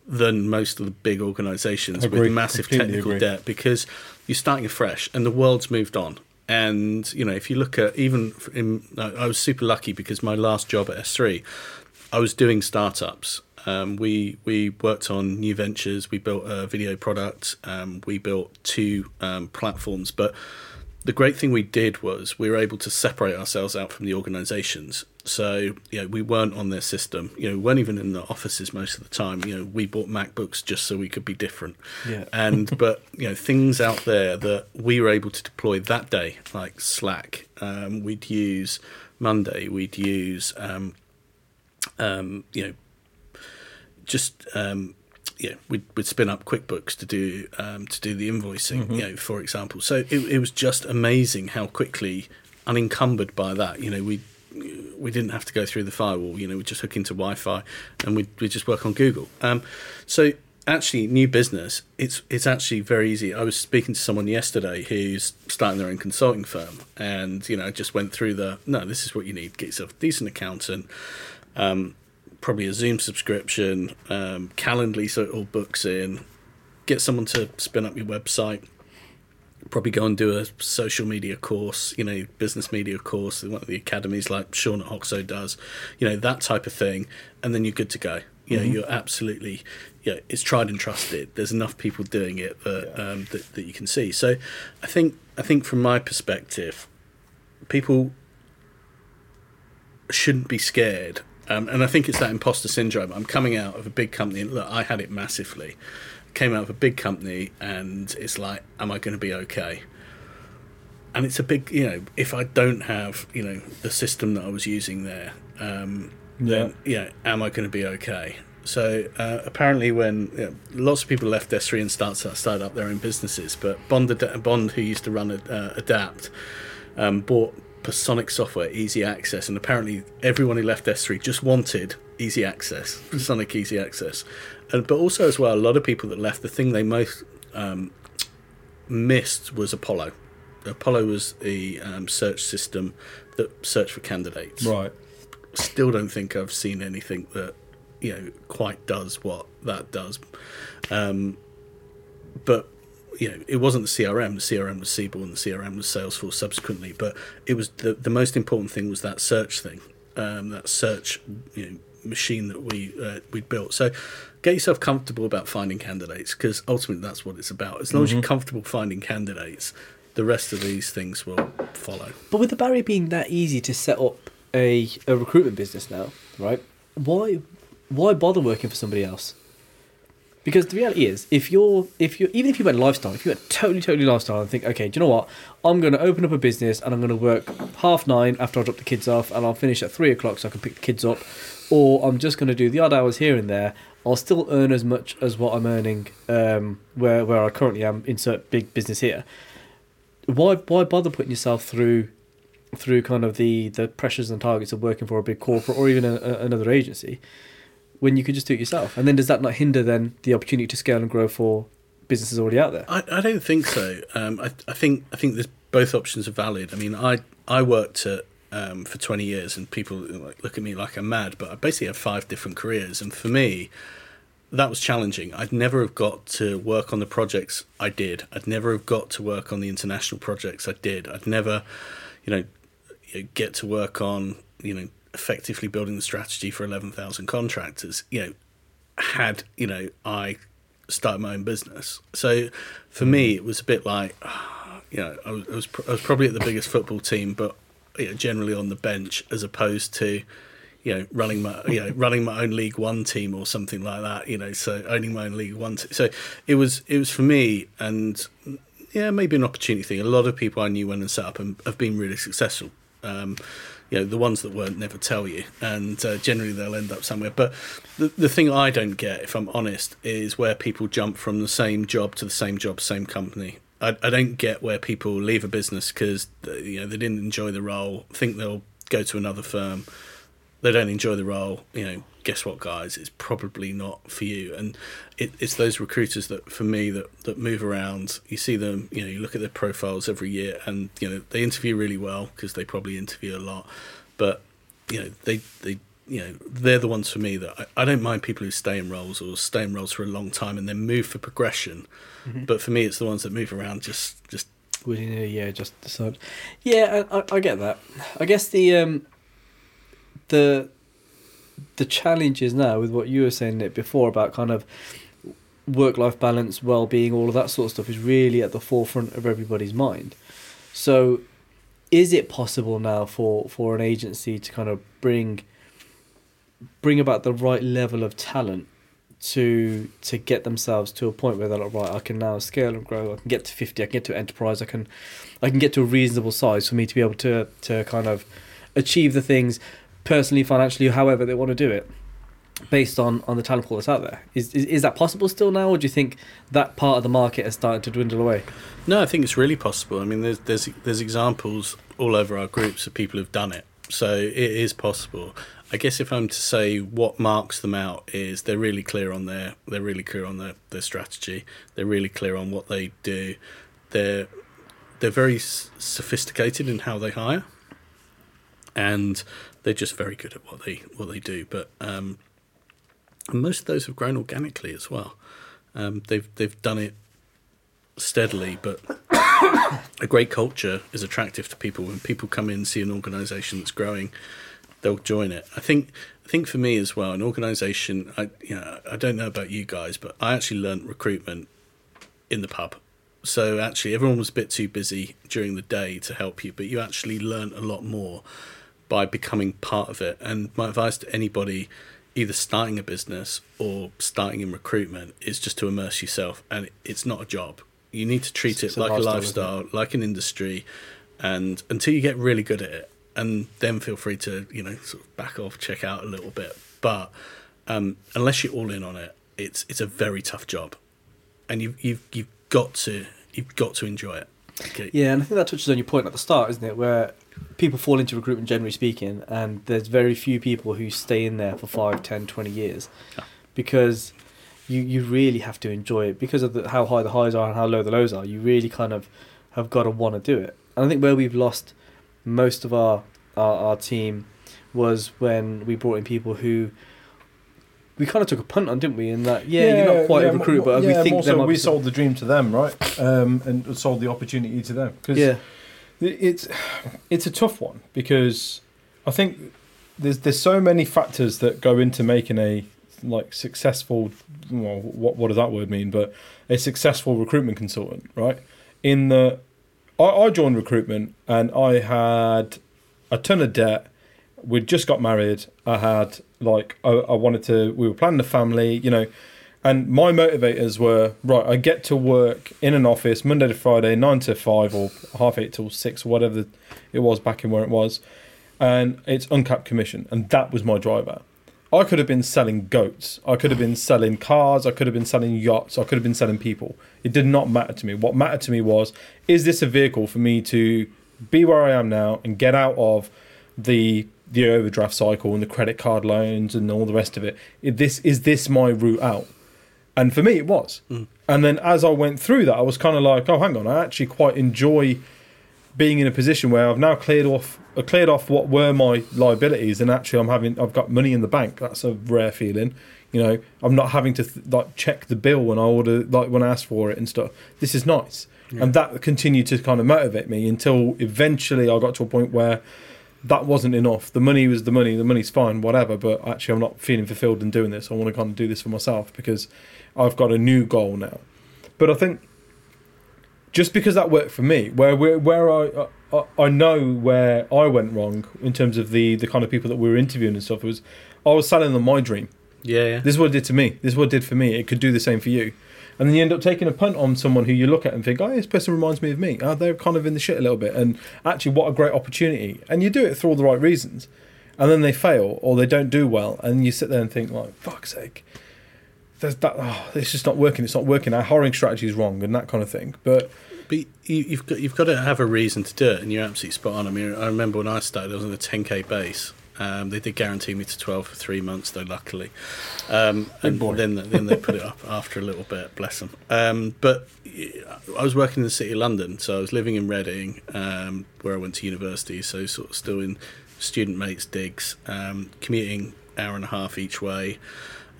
than most of the big organisations with massive Completely technical agree. debt because you're starting afresh and the world's moved on. And you know, if you look at even in, I was super lucky because my last job at SThree, I was doing startups. Um, we we worked on new ventures. We built a video product. Um, we built two um, platforms. But the great thing we did was we were able to separate ourselves out from the organisations. So you know, we weren't on their system. You know, we weren't even in the offices most of the time. You know, we bought MacBooks just so we could be different. Yeah. And but you know, things out there that we were able to deploy that day, like Slack. Um, we'd use Monday. We'd use um, um, you know just um, yeah, we'd, we'd spin up QuickBooks to do um, to do the invoicing, you know, for example. So it, it was just amazing how quickly, unencumbered by that, you know, we we didn't have to go through the firewall. You know, we just hook into Wi-Fi and we we just work on Google. Um, so actually, new business, it's it's actually very easy. I was speaking to someone yesterday who's starting their own consulting firm, and you know, just went through the no, this is what you need: get yourself a decent accountant. Um, probably a Zoom subscription, um, Calendly so it all books in, get someone to spin up your website, probably go and do a social media course, you know, business media course, one of the academies like Sean at Hoxo does, you know, that type of thing, and then you're good to go. You know, Mhm. you're absolutely, yeah, it's tried and trusted. There's enough people doing it that, Yeah. um, that that you can see. So, I think I think from my perspective, people shouldn't be scared. Um, and I think it's that imposter syndrome. I'm coming out of a big company, and look, I had it massively. Came out of a big company, and it's like, am I going to be okay? And it's a big, you know, if I don't have, you know, the system that I was using there, um, Yeah. then, you know, am I going to be okay? So uh, apparently, when you know, lots of people left SThree and start, started up their own businesses, but Bond, Ad- Bond who used to run uh, Adapt, um, bought Sonic Software Easy Access, and apparently everyone who left SThree just wanted Easy Access, Sonic Easy Access, and but also as well, a lot of people that left the thing they most um, missed was Apollo. Apollo was the um, search system that searched for candidates Right. still don't think I've seen anything that you know quite does what that does. Um, but you know, it wasn't the CRM. The CRM was Siebel, and the CRM was Salesforce subsequently. But it was the the most important thing was that search thing, um, that search you know, machine that we uh, we built. So get yourself comfortable about finding candidates because ultimately that's what it's about. As long as you're comfortable finding candidates, the rest of these things will follow. But with the barrier being that easy to set up a, a recruitment business now, right? Why why bother working for somebody else? Because the reality is, if you're if you even if you went lifestyle, if you went totally totally lifestyle and think, okay, do you know what? I'm going to open up a business and I'm going to work half nine after I drop the kids off, and I'll finish at three o'clock so I can pick the kids up, or I'm just going to do the odd hours here and there. I'll still earn as much as what I'm earning um, where where I currently am. Insert big business here. Why why bother putting yourself through through kind of the the pressures and targets of working for a big corporate or even a, a, another agency when you could just do it yourself and then does that not hinder then the opportunity to scale and grow for businesses already out there I, I don't think so. Um, I, I think I think both options are valid. I mean, I I worked at, um, for 20 years, and people look at me like I'm mad, but I basically have five different careers, and for me, that was challenging. I'd never have got to work on the projects I did. I'd never have got to work on the international projects I did. I'd never, you know, get to work on you know effectively building the strategy for 11,000 contractors. You know, had you know I started my own business. So for me, it was a bit like, you know, I was, I was, probably at the biggest football team, but you know, generally on the bench as opposed to, you know, running my, you know, running my own League One team or something like that. You know, so owning my own League One. T- so it was, it was for me, and yeah, maybe an opportunity thing. A lot of people I knew went and set up and have been really successful. Um, you know, the ones that weren't never tell you, and uh, generally they'll end up somewhere. But the the thing I don't get, if I'm honest, is where people jump from the same job to the same job, same company. I, I don't get where people leave a business because you know they didn't enjoy the role, think they'll go to another firm, they don't enjoy the role. You know, guess what, guys? It's probably not for you. And it, it's those recruiters that, for me, that that move around. You see them. You know, you look at their profiles every year, and you know they interview really well because they probably interview a lot. But you know, they they you know they're the ones for me that I, I don't mind people who stay in roles or stay in roles for a long time and then move for progression. But for me, it's the ones that move around just just within a year just decide yeah I, I, I get that i guess the um the the challenge is now with what you were saying Nick, before about kind of work life balance well-being all of that sort of stuff is really at the forefront of everybody's mind. So is it possible now for for an agency to kind of bring bring about the right level of talent to to get themselves to a point where they're like right I can now scale and grow. I can get to 50 I can get to enterprise I can I can get to a reasonable size for me to be able to to kind of achieve the things personally financially however they want to do it based on on the talent pool that's out there is, is is that possible still now or do you think that part of the market has started to dwindle away No, I think it's really possible. I mean, there's there's there's examples all over our groups of people who've done it, so it is possible. I guess if I'm to say what marks them out is they're really clear on their they're really clear on their, their strategy. They're really clear on what they do. They're they're very sophisticated in how they hire, and they're just very good at what they what they do. But um, most of those have grown organically as well. Um, they've they've done it steadily, but a great culture is attractive to people. When people come in and see an organisation that's growing, they'll join it. I think I think for me as well, an organisation. I you know I don't know about you guys, but I actually learnt recruitment in the pub. So actually, everyone was a bit too busy during the day to help you, but you actually learnt a lot more by becoming part of it. And my advice to anybody either starting a business or starting in recruitment is just to immerse yourself and it's not a job. You need to treat It's it like a lifestyle, lifestyle like an industry and until you get really good at it and then feel free to you know sort of back off check out a little bit. But um, unless you're all in on it it's it's a very tough job. And you've you've, you've got to you've got to enjoy it. Okay. Yeah, and I think that touches on your point at the start, isn't it? Where people fall into recruitment, generally speaking, and there's very few people who stay in there for 5, 10, 20 years Yeah. because you, you really have to enjoy it because of the, how high the highs are and how low the lows are. You really kind of have got to want to do it. And I think where we've lost most of our, our, our team was when we brought in people who we kind of took a punt on, didn't we? In that, yeah, you're not quite yeah, a recruiter, mo- but yeah, we think more there might we be sold the dream to them, right? Um, and sold the opportunity to them. 'Cause Yeah, it's it's a tough one because I think there's there's so many factors that go into making a like successful well what what does that word mean? But a successful recruitment consultant right? In the I, I joined recruitment and I had a ton of debt. We'd just got married. I had like I, I wanted to we were planning a family you know and my motivators were right. I get to work in an office Monday to Friday, nine to five or half eight till six, whatever it was back in where it was, and it's uncapped commission, and that was my driver. I could have been selling goats. I could have been selling cars. I could have been selling yachts. I could have been selling people. It did not matter to me. What mattered to me was, is this a vehicle for me to be where I am now and get out of the the overdraft cycle and the credit card loans and all the rest of it? Is this is this my route out? And for me, it was. And then as I went through that, I was kind of like, oh, hang on, I actually quite enjoy being in a position where I've now cleared off uh, cleared off what were my liabilities, and actually I'm having I've got money in the bank. That's a rare feeling. You know, I'm not having to th- like check the bill when I order like when I ask for it and stuff. This is nice, and that continued to kind of motivate me until eventually I got to a point where that wasn't enough. The money was the money. The money's fine, whatever. But actually, I'm not feeling fulfilled in doing this. I want to kind of do this for myself because I've got a new goal now. But I think just because that worked for me, where where, where I, I I know where I went wrong in terms of the the kind of people that we were interviewing and stuff was I was selling them my dream. yeah yeah This is what it did to me. This is what it did for me. It could do the same for you. And then you end up taking a punt on someone who you look at and think, oh, this person reminds me of me. Oh, they're kind of in the shit a little bit. And actually, what a great opportunity. And you do it for all the right reasons. And then they fail or they don't do well. And you sit there and think, like, fuck's sake. There's that, oh, it's just not working. It's not working. Our hiring strategy is wrong and that kind of thing. But But you, you've got you've got to have a reason to do it, and you're absolutely spot on. I mean, I remember when I started, I was on a 10k base. Um, they did guarantee me to 12 for three months, though. Luckily, um, and then then they put it up after a little bit. Bless them. Um, but I was working in the city of London, so I was living in Reading, um, where I went to university. So sort of still in student mates digs, um, commuting hour and a half each way.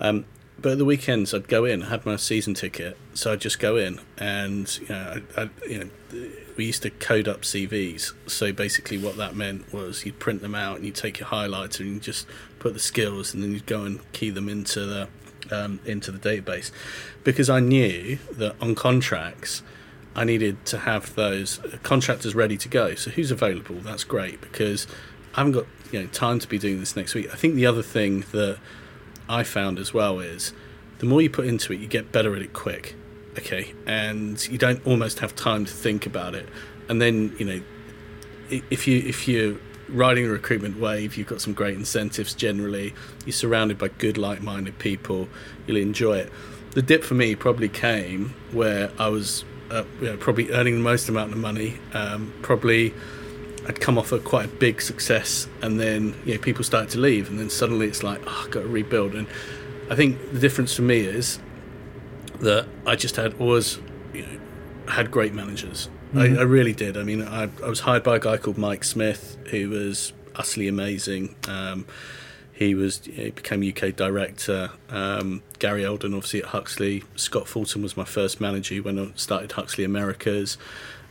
Um, but at the weekends, I'd go in. I had my season ticket, so I'd just go in, and you know, I, I, you know, we used to code up CVs. So basically, what that meant was you'd print them out, and you'd take your highlighter, and you just put the skills, and then you'd go and key them into the um, into the database, because I knew that on contracts. I needed to have those contractors ready to go. So who's available? That's great because I haven't got you know time to be doing this next week. I think the other thing that I found as well is the more you put into it, you get better at it quick. Okay, and you don't almost have time to think about it. And then you know, if you if you're riding a recruitment wave, you've got some great incentives. Generally, you're surrounded by good, like-minded people. You'll enjoy it. The dip for me probably came where I was uh, you know, probably earning the most amount of money. Um, probably I'd come off a quite a big success, and then you know people started to leave, and then suddenly it's like, oh, I've got to rebuild. And I think the difference for me is that I just had always, you know, had great managers. I, I really did. I mean, I, I was hired by a guy called Mike Smith, who was utterly amazing. Um, he was he became UK director. Um, Gary Elden, obviously at Huxley. Scott Fulton was my first manager when I started Huxley Americas.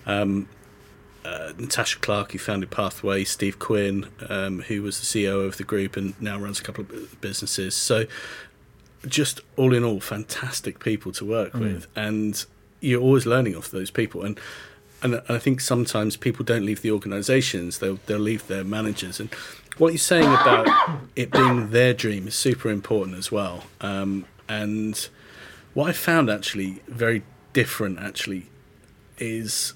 Um, uh, Natasha Clark, who founded Pathway, Steve Quinn, um, who was the CEO of the group and now runs a couple of businesses. So, just all in all, fantastic people to work Mm. with, and you're always learning off those people. And and I think sometimes people don't leave the organisations; they'll they'll leave their managers. And what you're saying about it being their dream is super important as well. Um, and what I found actually very different actually is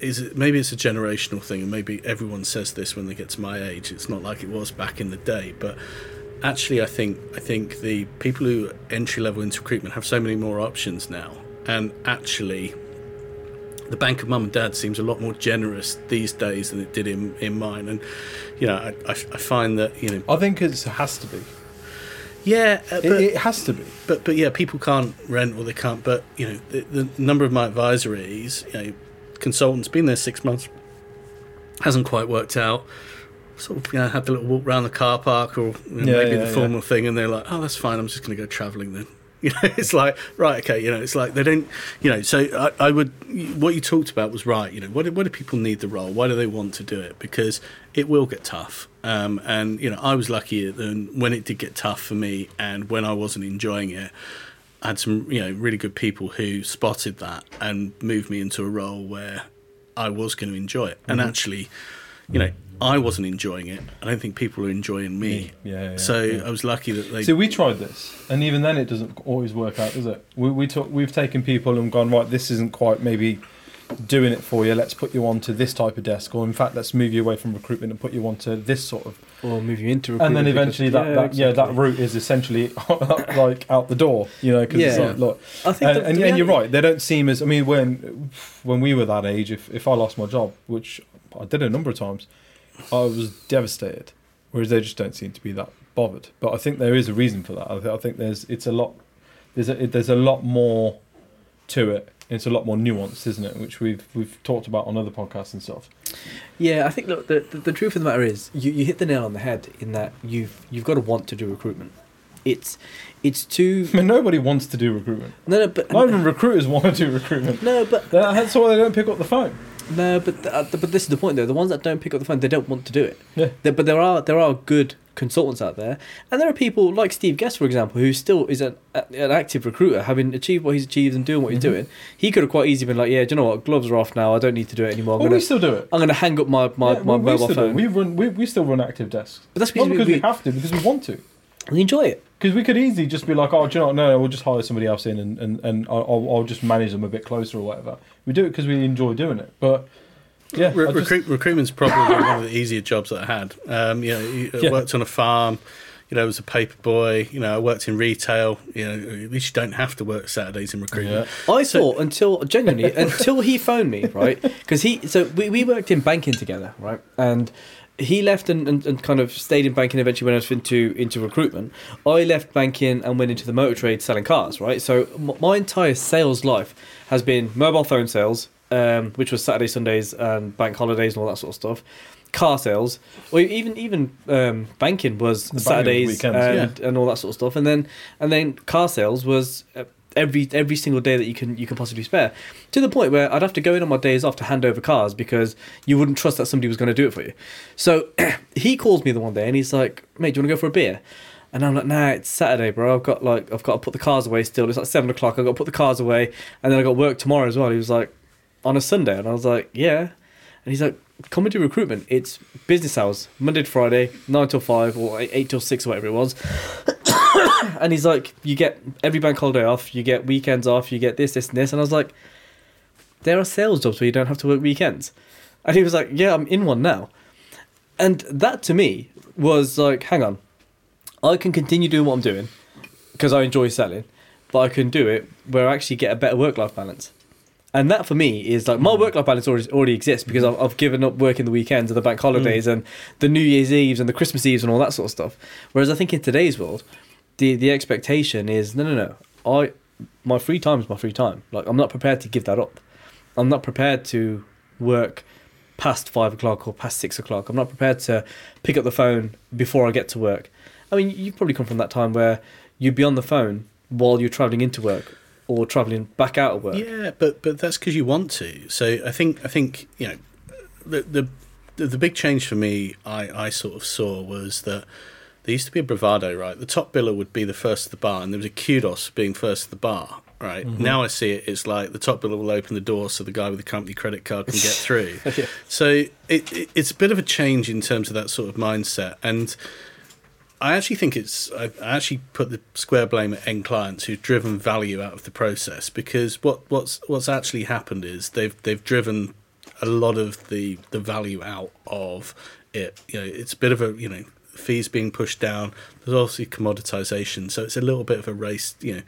is it, maybe it's a generational thing, and maybe everyone says this when they get to my age. It's not like it was back in the day, but actually, I think I think the people who entry level into recruitment have so many more options now, and actually, the bank of mum and dad seems a lot more generous these days than it did in in mine. And you know, I, I, I find that you know, I think it has to be. yeah, uh, It, it has to be. but but yeah, people can't rent or they can't. But you know, the, the number of my advisories, you know, consultants been there six months, hasn't quite worked out. Sort of, you know, had the little walk around the car park or you know, Yeah, maybe yeah, the yeah. formal thing, and they're like, "Oh, that's fine. I'm just going to go travelling then." You know, it's like right, okay. You know, it's like they don't. You know, so I, I would. What you talked about was right. You know, what do, what do people need the role? Why do they want to do it? Because it will get tough. Um, and you know, I was lucky that when it did get tough for me, and when I wasn't enjoying it, I had some you know really good people who spotted that and moved me into a role where I was going to enjoy it. And actually, you know, I wasn't enjoying it. I don't think people are enjoying me. Yeah, yeah, so yeah. I was lucky that they. See, we tried this, and even then, it doesn't always work out, does it? We we took we've taken people and gone right. This isn't quite maybe doing it for you. Let's put you onto this type of desk, or in fact, let's move you away from recruitment and put you onto this sort of. or move you into And then eventually, because- that, that yeah, that route is essentially like out the door, you know. Because it's Yeah. like, look, I think and, the- and, the and you're right. They don't seem as. I mean, when when we were that age, if if I lost my job, which I did a number of times, I was devastated. Whereas they just don't seem to be that bothered. But I think there is a reason for that. I, th- I think there's it's a lot. There's a, it, there's a lot more to it. It's a lot more nuanced, isn't it? Which we've we've talked about on other podcasts and stuff. Yeah, I think look, the, the the truth of the matter is you, you hit the nail on the head in that you've you've got to want to do recruitment. It's it's too I mean, nobody wants to do recruitment. no no but Not even recruiters want to do recruitment. no but That's why they don't pick up the phone. No but uh, but this is the point though. The ones that don't pick up the phone, they don't want to do it. Yeah. There, but there are there are good consultants out there, and there are people like Steve Guest, for example, who still is an, an active recruiter, having achieved what he's achieved and doing what he's doing. He could have quite easily been like, "Yeah, do you know what? Gloves are off now. I don't need to do it anymore. I'm Well, gonna we still do it. I'm gonna hang up my my, Yeah, my we, we mobile still do phone." We run. We, we still run active desks. but that's Not because, we we, have to, because we want to. we enjoy it. Because we could easily just be like, oh, do you know, what? no, no, we'll just hire somebody else in and, and, and I'll, I'll- I'll just manage them a bit closer or whatever. We do it because we enjoy doing it. But yeah, Re- I just- recruit, recruitment's probably one of the easier jobs that I had. Um, you know, I Yeah. worked on a farm. You know, I was a paper boy. You know, I worked in retail. You know, at least you don't have to work Saturdays in recruitment. yeah. I So- thought until genuinely until he phoned me right because he so we, we worked in banking together right and he left and, and, and kind of stayed in banking eventually went into into recruitment. I left banking and went into the motor trade selling cars right? So m- my entire sales life has been mobile phone sales um, which was Saturday Sundays and bank holidays and all that sort of stuff. Car sales. Or even even um, banking was The Saturdays weekends, and, and all that sort of stuff. And then and then car sales was uh, every every single day that you can you can possibly spare to the point where I'd have to go in on my days off to hand over cars because you wouldn't trust that somebody was going to do it for you. So he calls me the one day and he's like, "Mate, do you want to go for a beer?" And I'm like, "Nah, it's Saturday, bro. I've got like I've got to put the cars away still. It's like seven o'clock. I've got to put the cars away, and then I got work tomorrow as well." He was like, "On a Sunday," and I was like, "Yeah." And he's like, "Come do recruitment. It's business hours, Monday to Friday, nine till five or eight, eight till six or whatever it was." and he's like, "You get every bank holiday off. You get weekends off. You get this, this, and this." And I was like, "There are sales jobs where you don't have to work weekends." And he was like, "Yeah, I'm in one now." And that to me was like, "Hang on, I can continue doing what I'm doing because I enjoy selling, but I can do it where I actually get a better work-life balance." And that for me is like my mm. work-life balance already, already exists because I've, I've given up working the weekends and the bank mm. holidays and the New Year's Eves and the Christmas Eves and all that sort of stuff. Whereas I think in today's world, the the expectation is no, no, no. I my free time is my free time. Like I'm not prepared to give that up. I'm not prepared to work past five o'clock or past six o'clock. I'm not prepared to pick up the phone before I get to work. I mean, you've probably come from that time where you'd be on the phone while you're traveling into work or traveling back out of work. Yeah, but but that's because you want to. So I think I think you know the, the the the big change for me, I I sort of saw was that there used to be a bravado, right? The top biller would be the first at the bar, and there was a kudos being first at the bar, right? Mm-hmm. Now I see it, it's like the top biller will open the door so the guy with the company credit card can get through. Yeah. So it, it it's a bit of a change in terms of that sort of mindset, and I actually think it's I I actually put the square blame at end clients who've driven value out of the process because what what's what's actually happened is they've they've driven a lot of the the value out of it. You know, it's a bit of a you know fees being pushed down. There's obviously commoditization, so it's a little bit of a race you know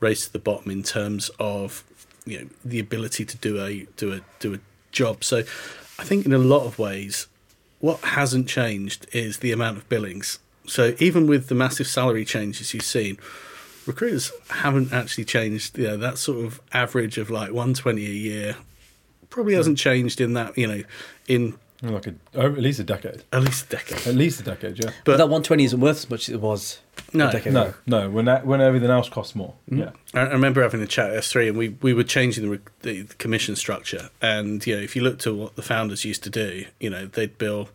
race to the bottom in terms of you know the ability to do a do a do a job. So I think in a lot of ways what hasn't changed is the amount of billings. So even with the massive salary changes you've seen, recruiters haven't actually changed. You know, that sort of average of like 120 a year probably hmm. hasn't changed in that, you know, in Like a, oh, at least a decade. at least a decade. At least a decade, yeah. But, But- that 120 isn't worth as much as it was No. No, ago. no. When that, when everything else costs more. Yeah. I I remember having a chat at SThree and we, we were changing the, the, the commission structure. And, you know, if you looked at what the founders used to do, you know, they'd bill,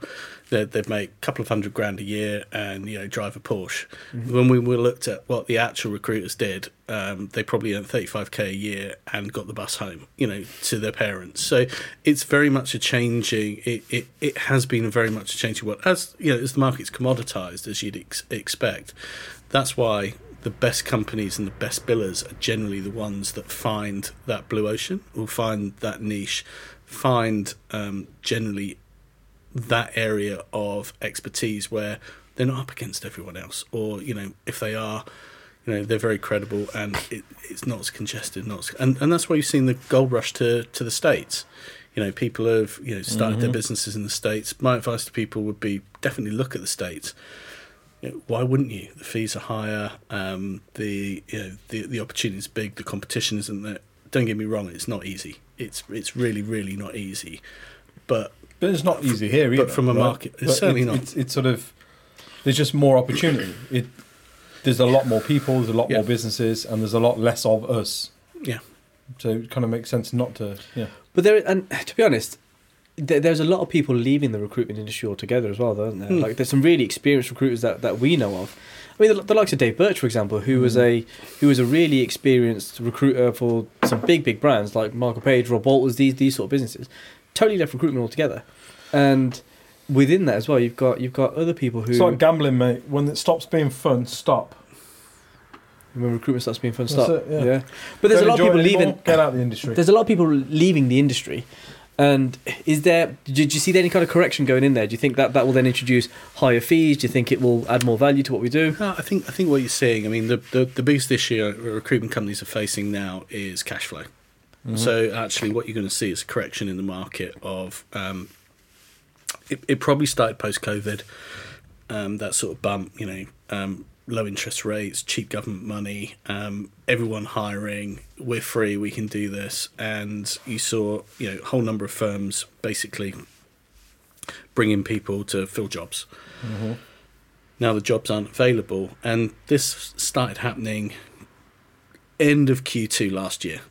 they'd, they'd make a couple of hundred grand a year and, you know, drive a Porsche. When we were looked at what the actual recruiters did, um, they probably earned 35k a year and got the bus home, you know, to their parents. So it's very much a changing, it, it, it has been very much a changing world. As, you know, as the market's commoditized, as you'd ex- expect, that's why the best companies and the best billers are generally the ones that find that blue ocean or find that niche, find um, generally that area of expertise where they're not up against everyone else, or you know, if they are, you know, they're very credible and it, it's not as congested, not as, and and that's why you've seen the gold rush to to the states. You know, people have you know started their businesses in the states. My advice to people would be definitely look at the states you know, why wouldn't you? The fees are higher. Um, the you know the the opportunity is big. The competition isn't there. Don't get me wrong. It's not easy. It's it's really really not easy. But But it's not easy here either. But from a right? market- it's But certainly not. It's, it's sort of there's just more opportunity. It there's a lot more people, there's a lot Yeah. more businesses, and there's a lot less of us. yeah, So it kind of makes sense not to. Yeah. But there, and to be honest, there, there's a lot of people leaving the recruitment industry altogether as well, though, isn't there? Hmm. Like, there's some really experienced recruiters that, that we know of. I mean, the, the likes of Dave Birch, for example, who was a who was a really experienced recruiter for some big, big brands like Michael Page, Rob Walters, these these sort of businesses. Totally left recruitment altogether, and within that as well, you've got you've got other people who It's like gambling, mate. When it stops being fun, stop. when recruitment starts being fun, That's stop. it, yeah. but there's Don't a lot of people leaving. Get out of the industry. There's a lot of people leaving the industry. And is there? Did you see any kind of correction going in there? Do you think that that will then introduce higher fees? Do you think it will add more value to what we do? No, I think I think what you're seeing. I mean, the the, the biggest issue recruitment companies are facing now is cash flow. So actually, what you're going to see is a correction in the market of. Um, it, it probably started post COVID. Um, that sort of bump, you know, um, low interest rates, cheap government money, um, everyone hiring. We're free. We can do this, and you saw, you know, a whole number of firms basically bringing people to fill jobs. Now the jobs aren't available, and this started happening end of Q2 last year.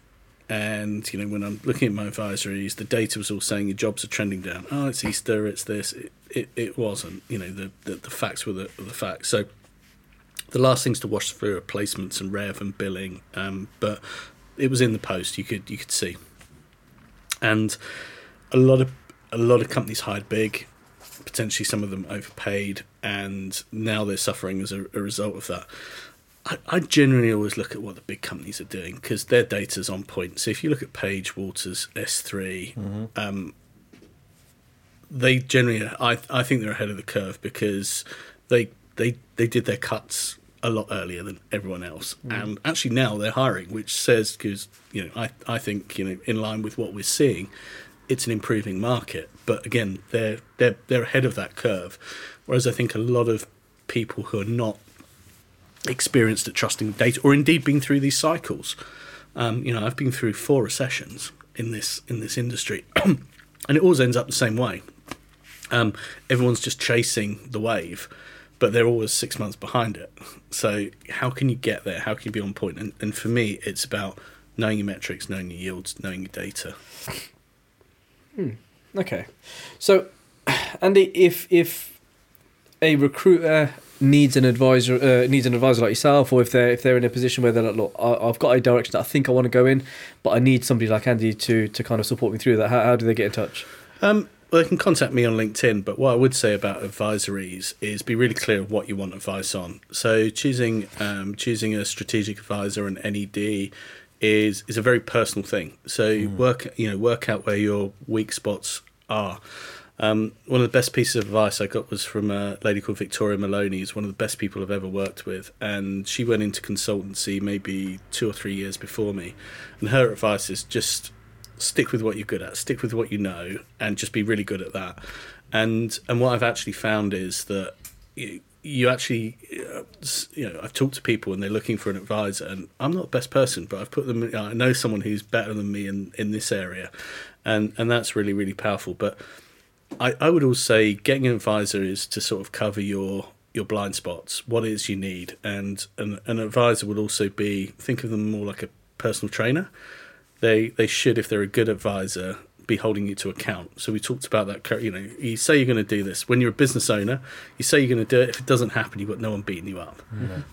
And you know, when I'm looking at my advisories, the data was all saying your jobs are trending down. Oh, it's Easter, it's this. It it, it wasn't. You know, the, the the facts were the the facts. So the last things to wash through are placements and rev and billing. Um, but it was in the post. You could you could see, and a lot of a lot of companies hired big. Potentially, some of them overpaid, and now they're suffering as a, a result of that. I, I generally always look at what the big companies are doing because their data's on point. So if you look at Page, Walters, SThree, um, they generally, I I think they're ahead of the curve because they they they did their cuts a lot earlier than everyone else, and actually now they're hiring, which says because you know I I think you know in line with what we're seeing, it's an improving market. But again, they're they're they're ahead of that curve, whereas I think a lot of people who are not experienced at trusting data, or indeed been through these cycles. Um, you know, I've been through four recessions in this in this industry, and it always ends up the same way. Um, everyone's just chasing the wave, but they're always six months behind it. So how can you get there? How can you be on point? And, and for me, it's about knowing your metrics, knowing your yields, knowing your data. Okay, so Andy, if if a recruiter needs an advisor uh, needs an advisor like yourself, or if they're if they're in a position where they're like, look, I, I've got a direction that I think I want to go in, but I need somebody like Andy to to kind of support me through that. How, how do they get in touch? Um, well, they can contact me on LinkedIn, but what I would say about advisories is be really clear of what you want advice on. So choosing um, choosing a strategic advisor and NED is is a very personal thing. So work you know work out where your weak spots are. Um, one of the best pieces of advice I got was from a lady called Victoria Maloney. Who's one of the best people I've ever worked with, and she went into consultancy maybe two or three years before me. And her advice is just stick with what you're good at, stick with what you know, and just be really good at that. And and what I've actually found is that you, you actually, uh, you know, I've talked to people and they're looking for an advisor, and I'm not the best person, but I've put them. I know someone who's better than me in in this area, and and that's really really powerful. But I, I would also say getting an advisor is to sort of cover your your blind spots, what it is you need, and an, an advisor would also be think of them more like a personal trainer. They they should, if they're a good advisor, be holding you to account. So we talked about that. You know, you say you're going to do this when you're a business owner. You say you're going to do it. If it doesn't happen, you've got no one beating you up.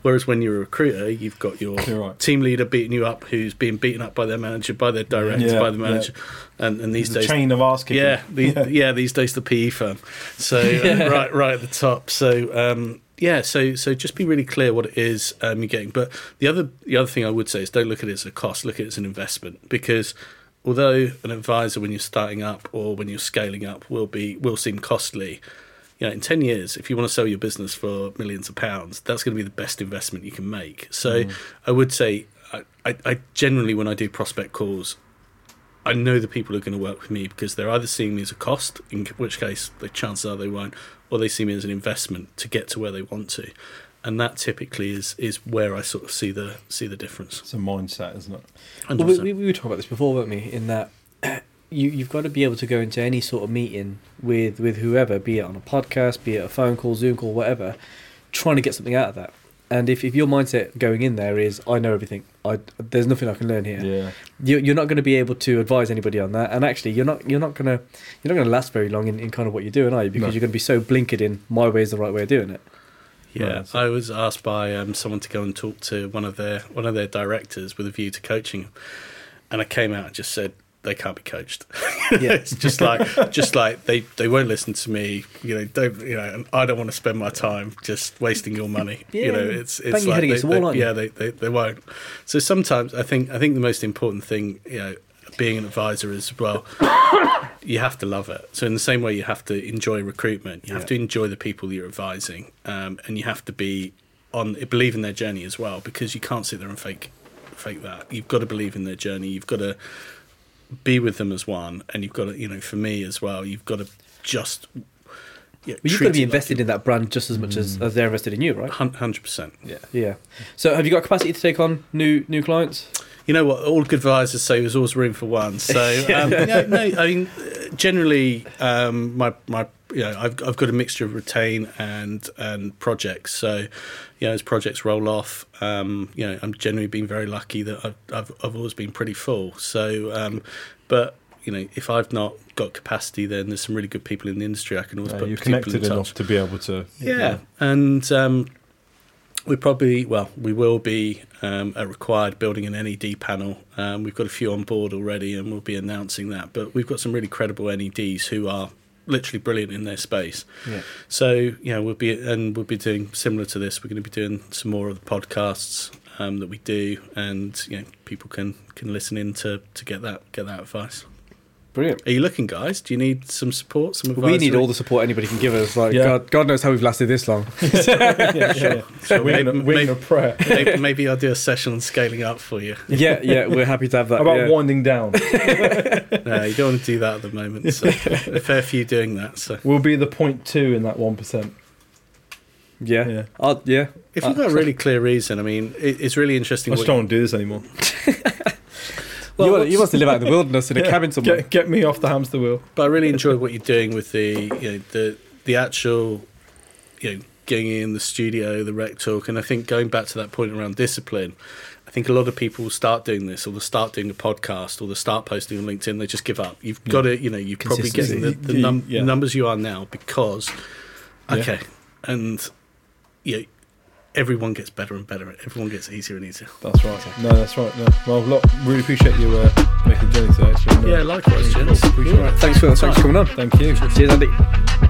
Whereas when you're a recruiter, you've got your right. team leader beating you up, who's being beaten up by their manager, by their director, Yeah, by the yeah. manager, and and these days The days chain of asking. yeah, the, yeah. these days the PE firm. So right, right at the top. So um, yeah, so so just be really clear what it is um, you're getting. But the other the other thing I would say is don't look at it as a cost. Look at it as an investment because although an advisor when you're starting up or when you're scaling up will be will seem costly. You know, in ten years, if you want to sell your business for millions of pounds, that's going to be the best investment you can make. So, I would say, I, I, I generally, when I do prospect calls, I know the people are going to work with me because they're either seeing me as a cost, in which case the chances are they won't, or they see me as an investment to get to where they want to, and that typically is is where I sort of see the see the difference. It's a mindset, isn't it? Well, we, we, we were talking about this before, weren't we? In that you you've got to be able to go into any sort of meeting with with whoever, be it on a podcast, be it a phone call, Zoom call, whatever, trying to get something out of that. And if, if your mindset going in there is I know everything, I there's nothing I can learn here. Yeah. You, you're not going to be able to advise anybody on that, and actually, you're not you're not going to you're not going to last very long in, in kind of what you're doing, are you? Because No. you're going to be so blinkered in my way is the right way of doing it. Yeah, Right. I was asked by um, someone to go and talk to one of their one of their directors with a view to coaching, and I came out and just said they can't be coached. Yeah. it's just like just like they they won't listen to me. You know, don't you know? And I don't want to spend my time just wasting your money. Yeah, you know, it's it's bang like against they, wall, they- yeah, they, they they won't. So sometimes I think I think the most important thing, you know, being an advisor is well, you have to love it. So in the same way you have to enjoy recruitment, you have Yeah. to enjoy the people you're advising, um, and you have to be on believe in their journey as well because you can't sit there and fake fake that. You've got to believe in their journey. You've got to be with them as one, and you've got to you know for me as well. You've got to just yeah, But you've got to be it like invested in that brand just as much as, mm. as they're invested in you, right? Hundred percent. Yeah. Yeah. So have you got capacity to take on new new clients? You know what? All good advisors say there's always room for one. So um, no, no, I mean, uh, generally, um, my my you know, I've I've got a mixture of retain and and projects. So, you know, as projects roll off, um, you know, I'm generally been very lucky that I've I've, I've always been pretty full. So, um, but you know, if I've not got capacity, then there's some really good people in the industry. I can always Uh, put you're people in connected touch. enough to be able to. Yeah, and um, we probably well we will be um, at required building an NED panel. Um, we've got a few on board already, and we'll be announcing that. But we've got some really credible NEDs who are literally brilliant in their space. Yeah. So you know we'll be and we'll be doing similar to this. We're going to be doing some more of the podcasts um, that we do, and you know people can can listen in to to get that get that advice. Brilliant. Are you looking, guys? Do you need some support? Some advice? We need all the support anybody can give us. Like Yeah. God, God knows how we've lasted this long. yeah, yeah, yeah. So Wing, maybe- a, maybe- a prayer. maybe, maybe I'll do a session on scaling up for you. yeah, yeah, we're happy to have that. How about yeah. winding down? No, you don't want to do that at the moment. So a fair few doing that. So We'll be the point two in that one percent. Yeah, Yeah. I'll- yeah. if you've got a really clear reason, I mean, it, it's really interesting. I just don't want to do this anymore. Well, you, want, what's- you want to live out in the wilderness in a Yeah, cabin somewhere. Get, get me off the hamster wheel. but I really enjoy what you're doing with the you know the the actual you know getting in the studio, the rec talk, and I think going back to that point around discipline, I think a lot of people will start doing this, or they'll start doing a podcast, or they'll start posting on LinkedIn. They just give up. You've got to, you know, you're probably getting the, the, num- Yeah. the numbers you are now because, Yeah. okay, and yeah, everyone gets better and better. Everyone gets easier and easier. That's right. No, that's right. No. Well, look, really appreciate you uh, making the journey today. Uh, Yeah, likewise, gents. Appreciate Yeah. it. Thanks for thanks for coming on. Thank you. Cheers, Andy.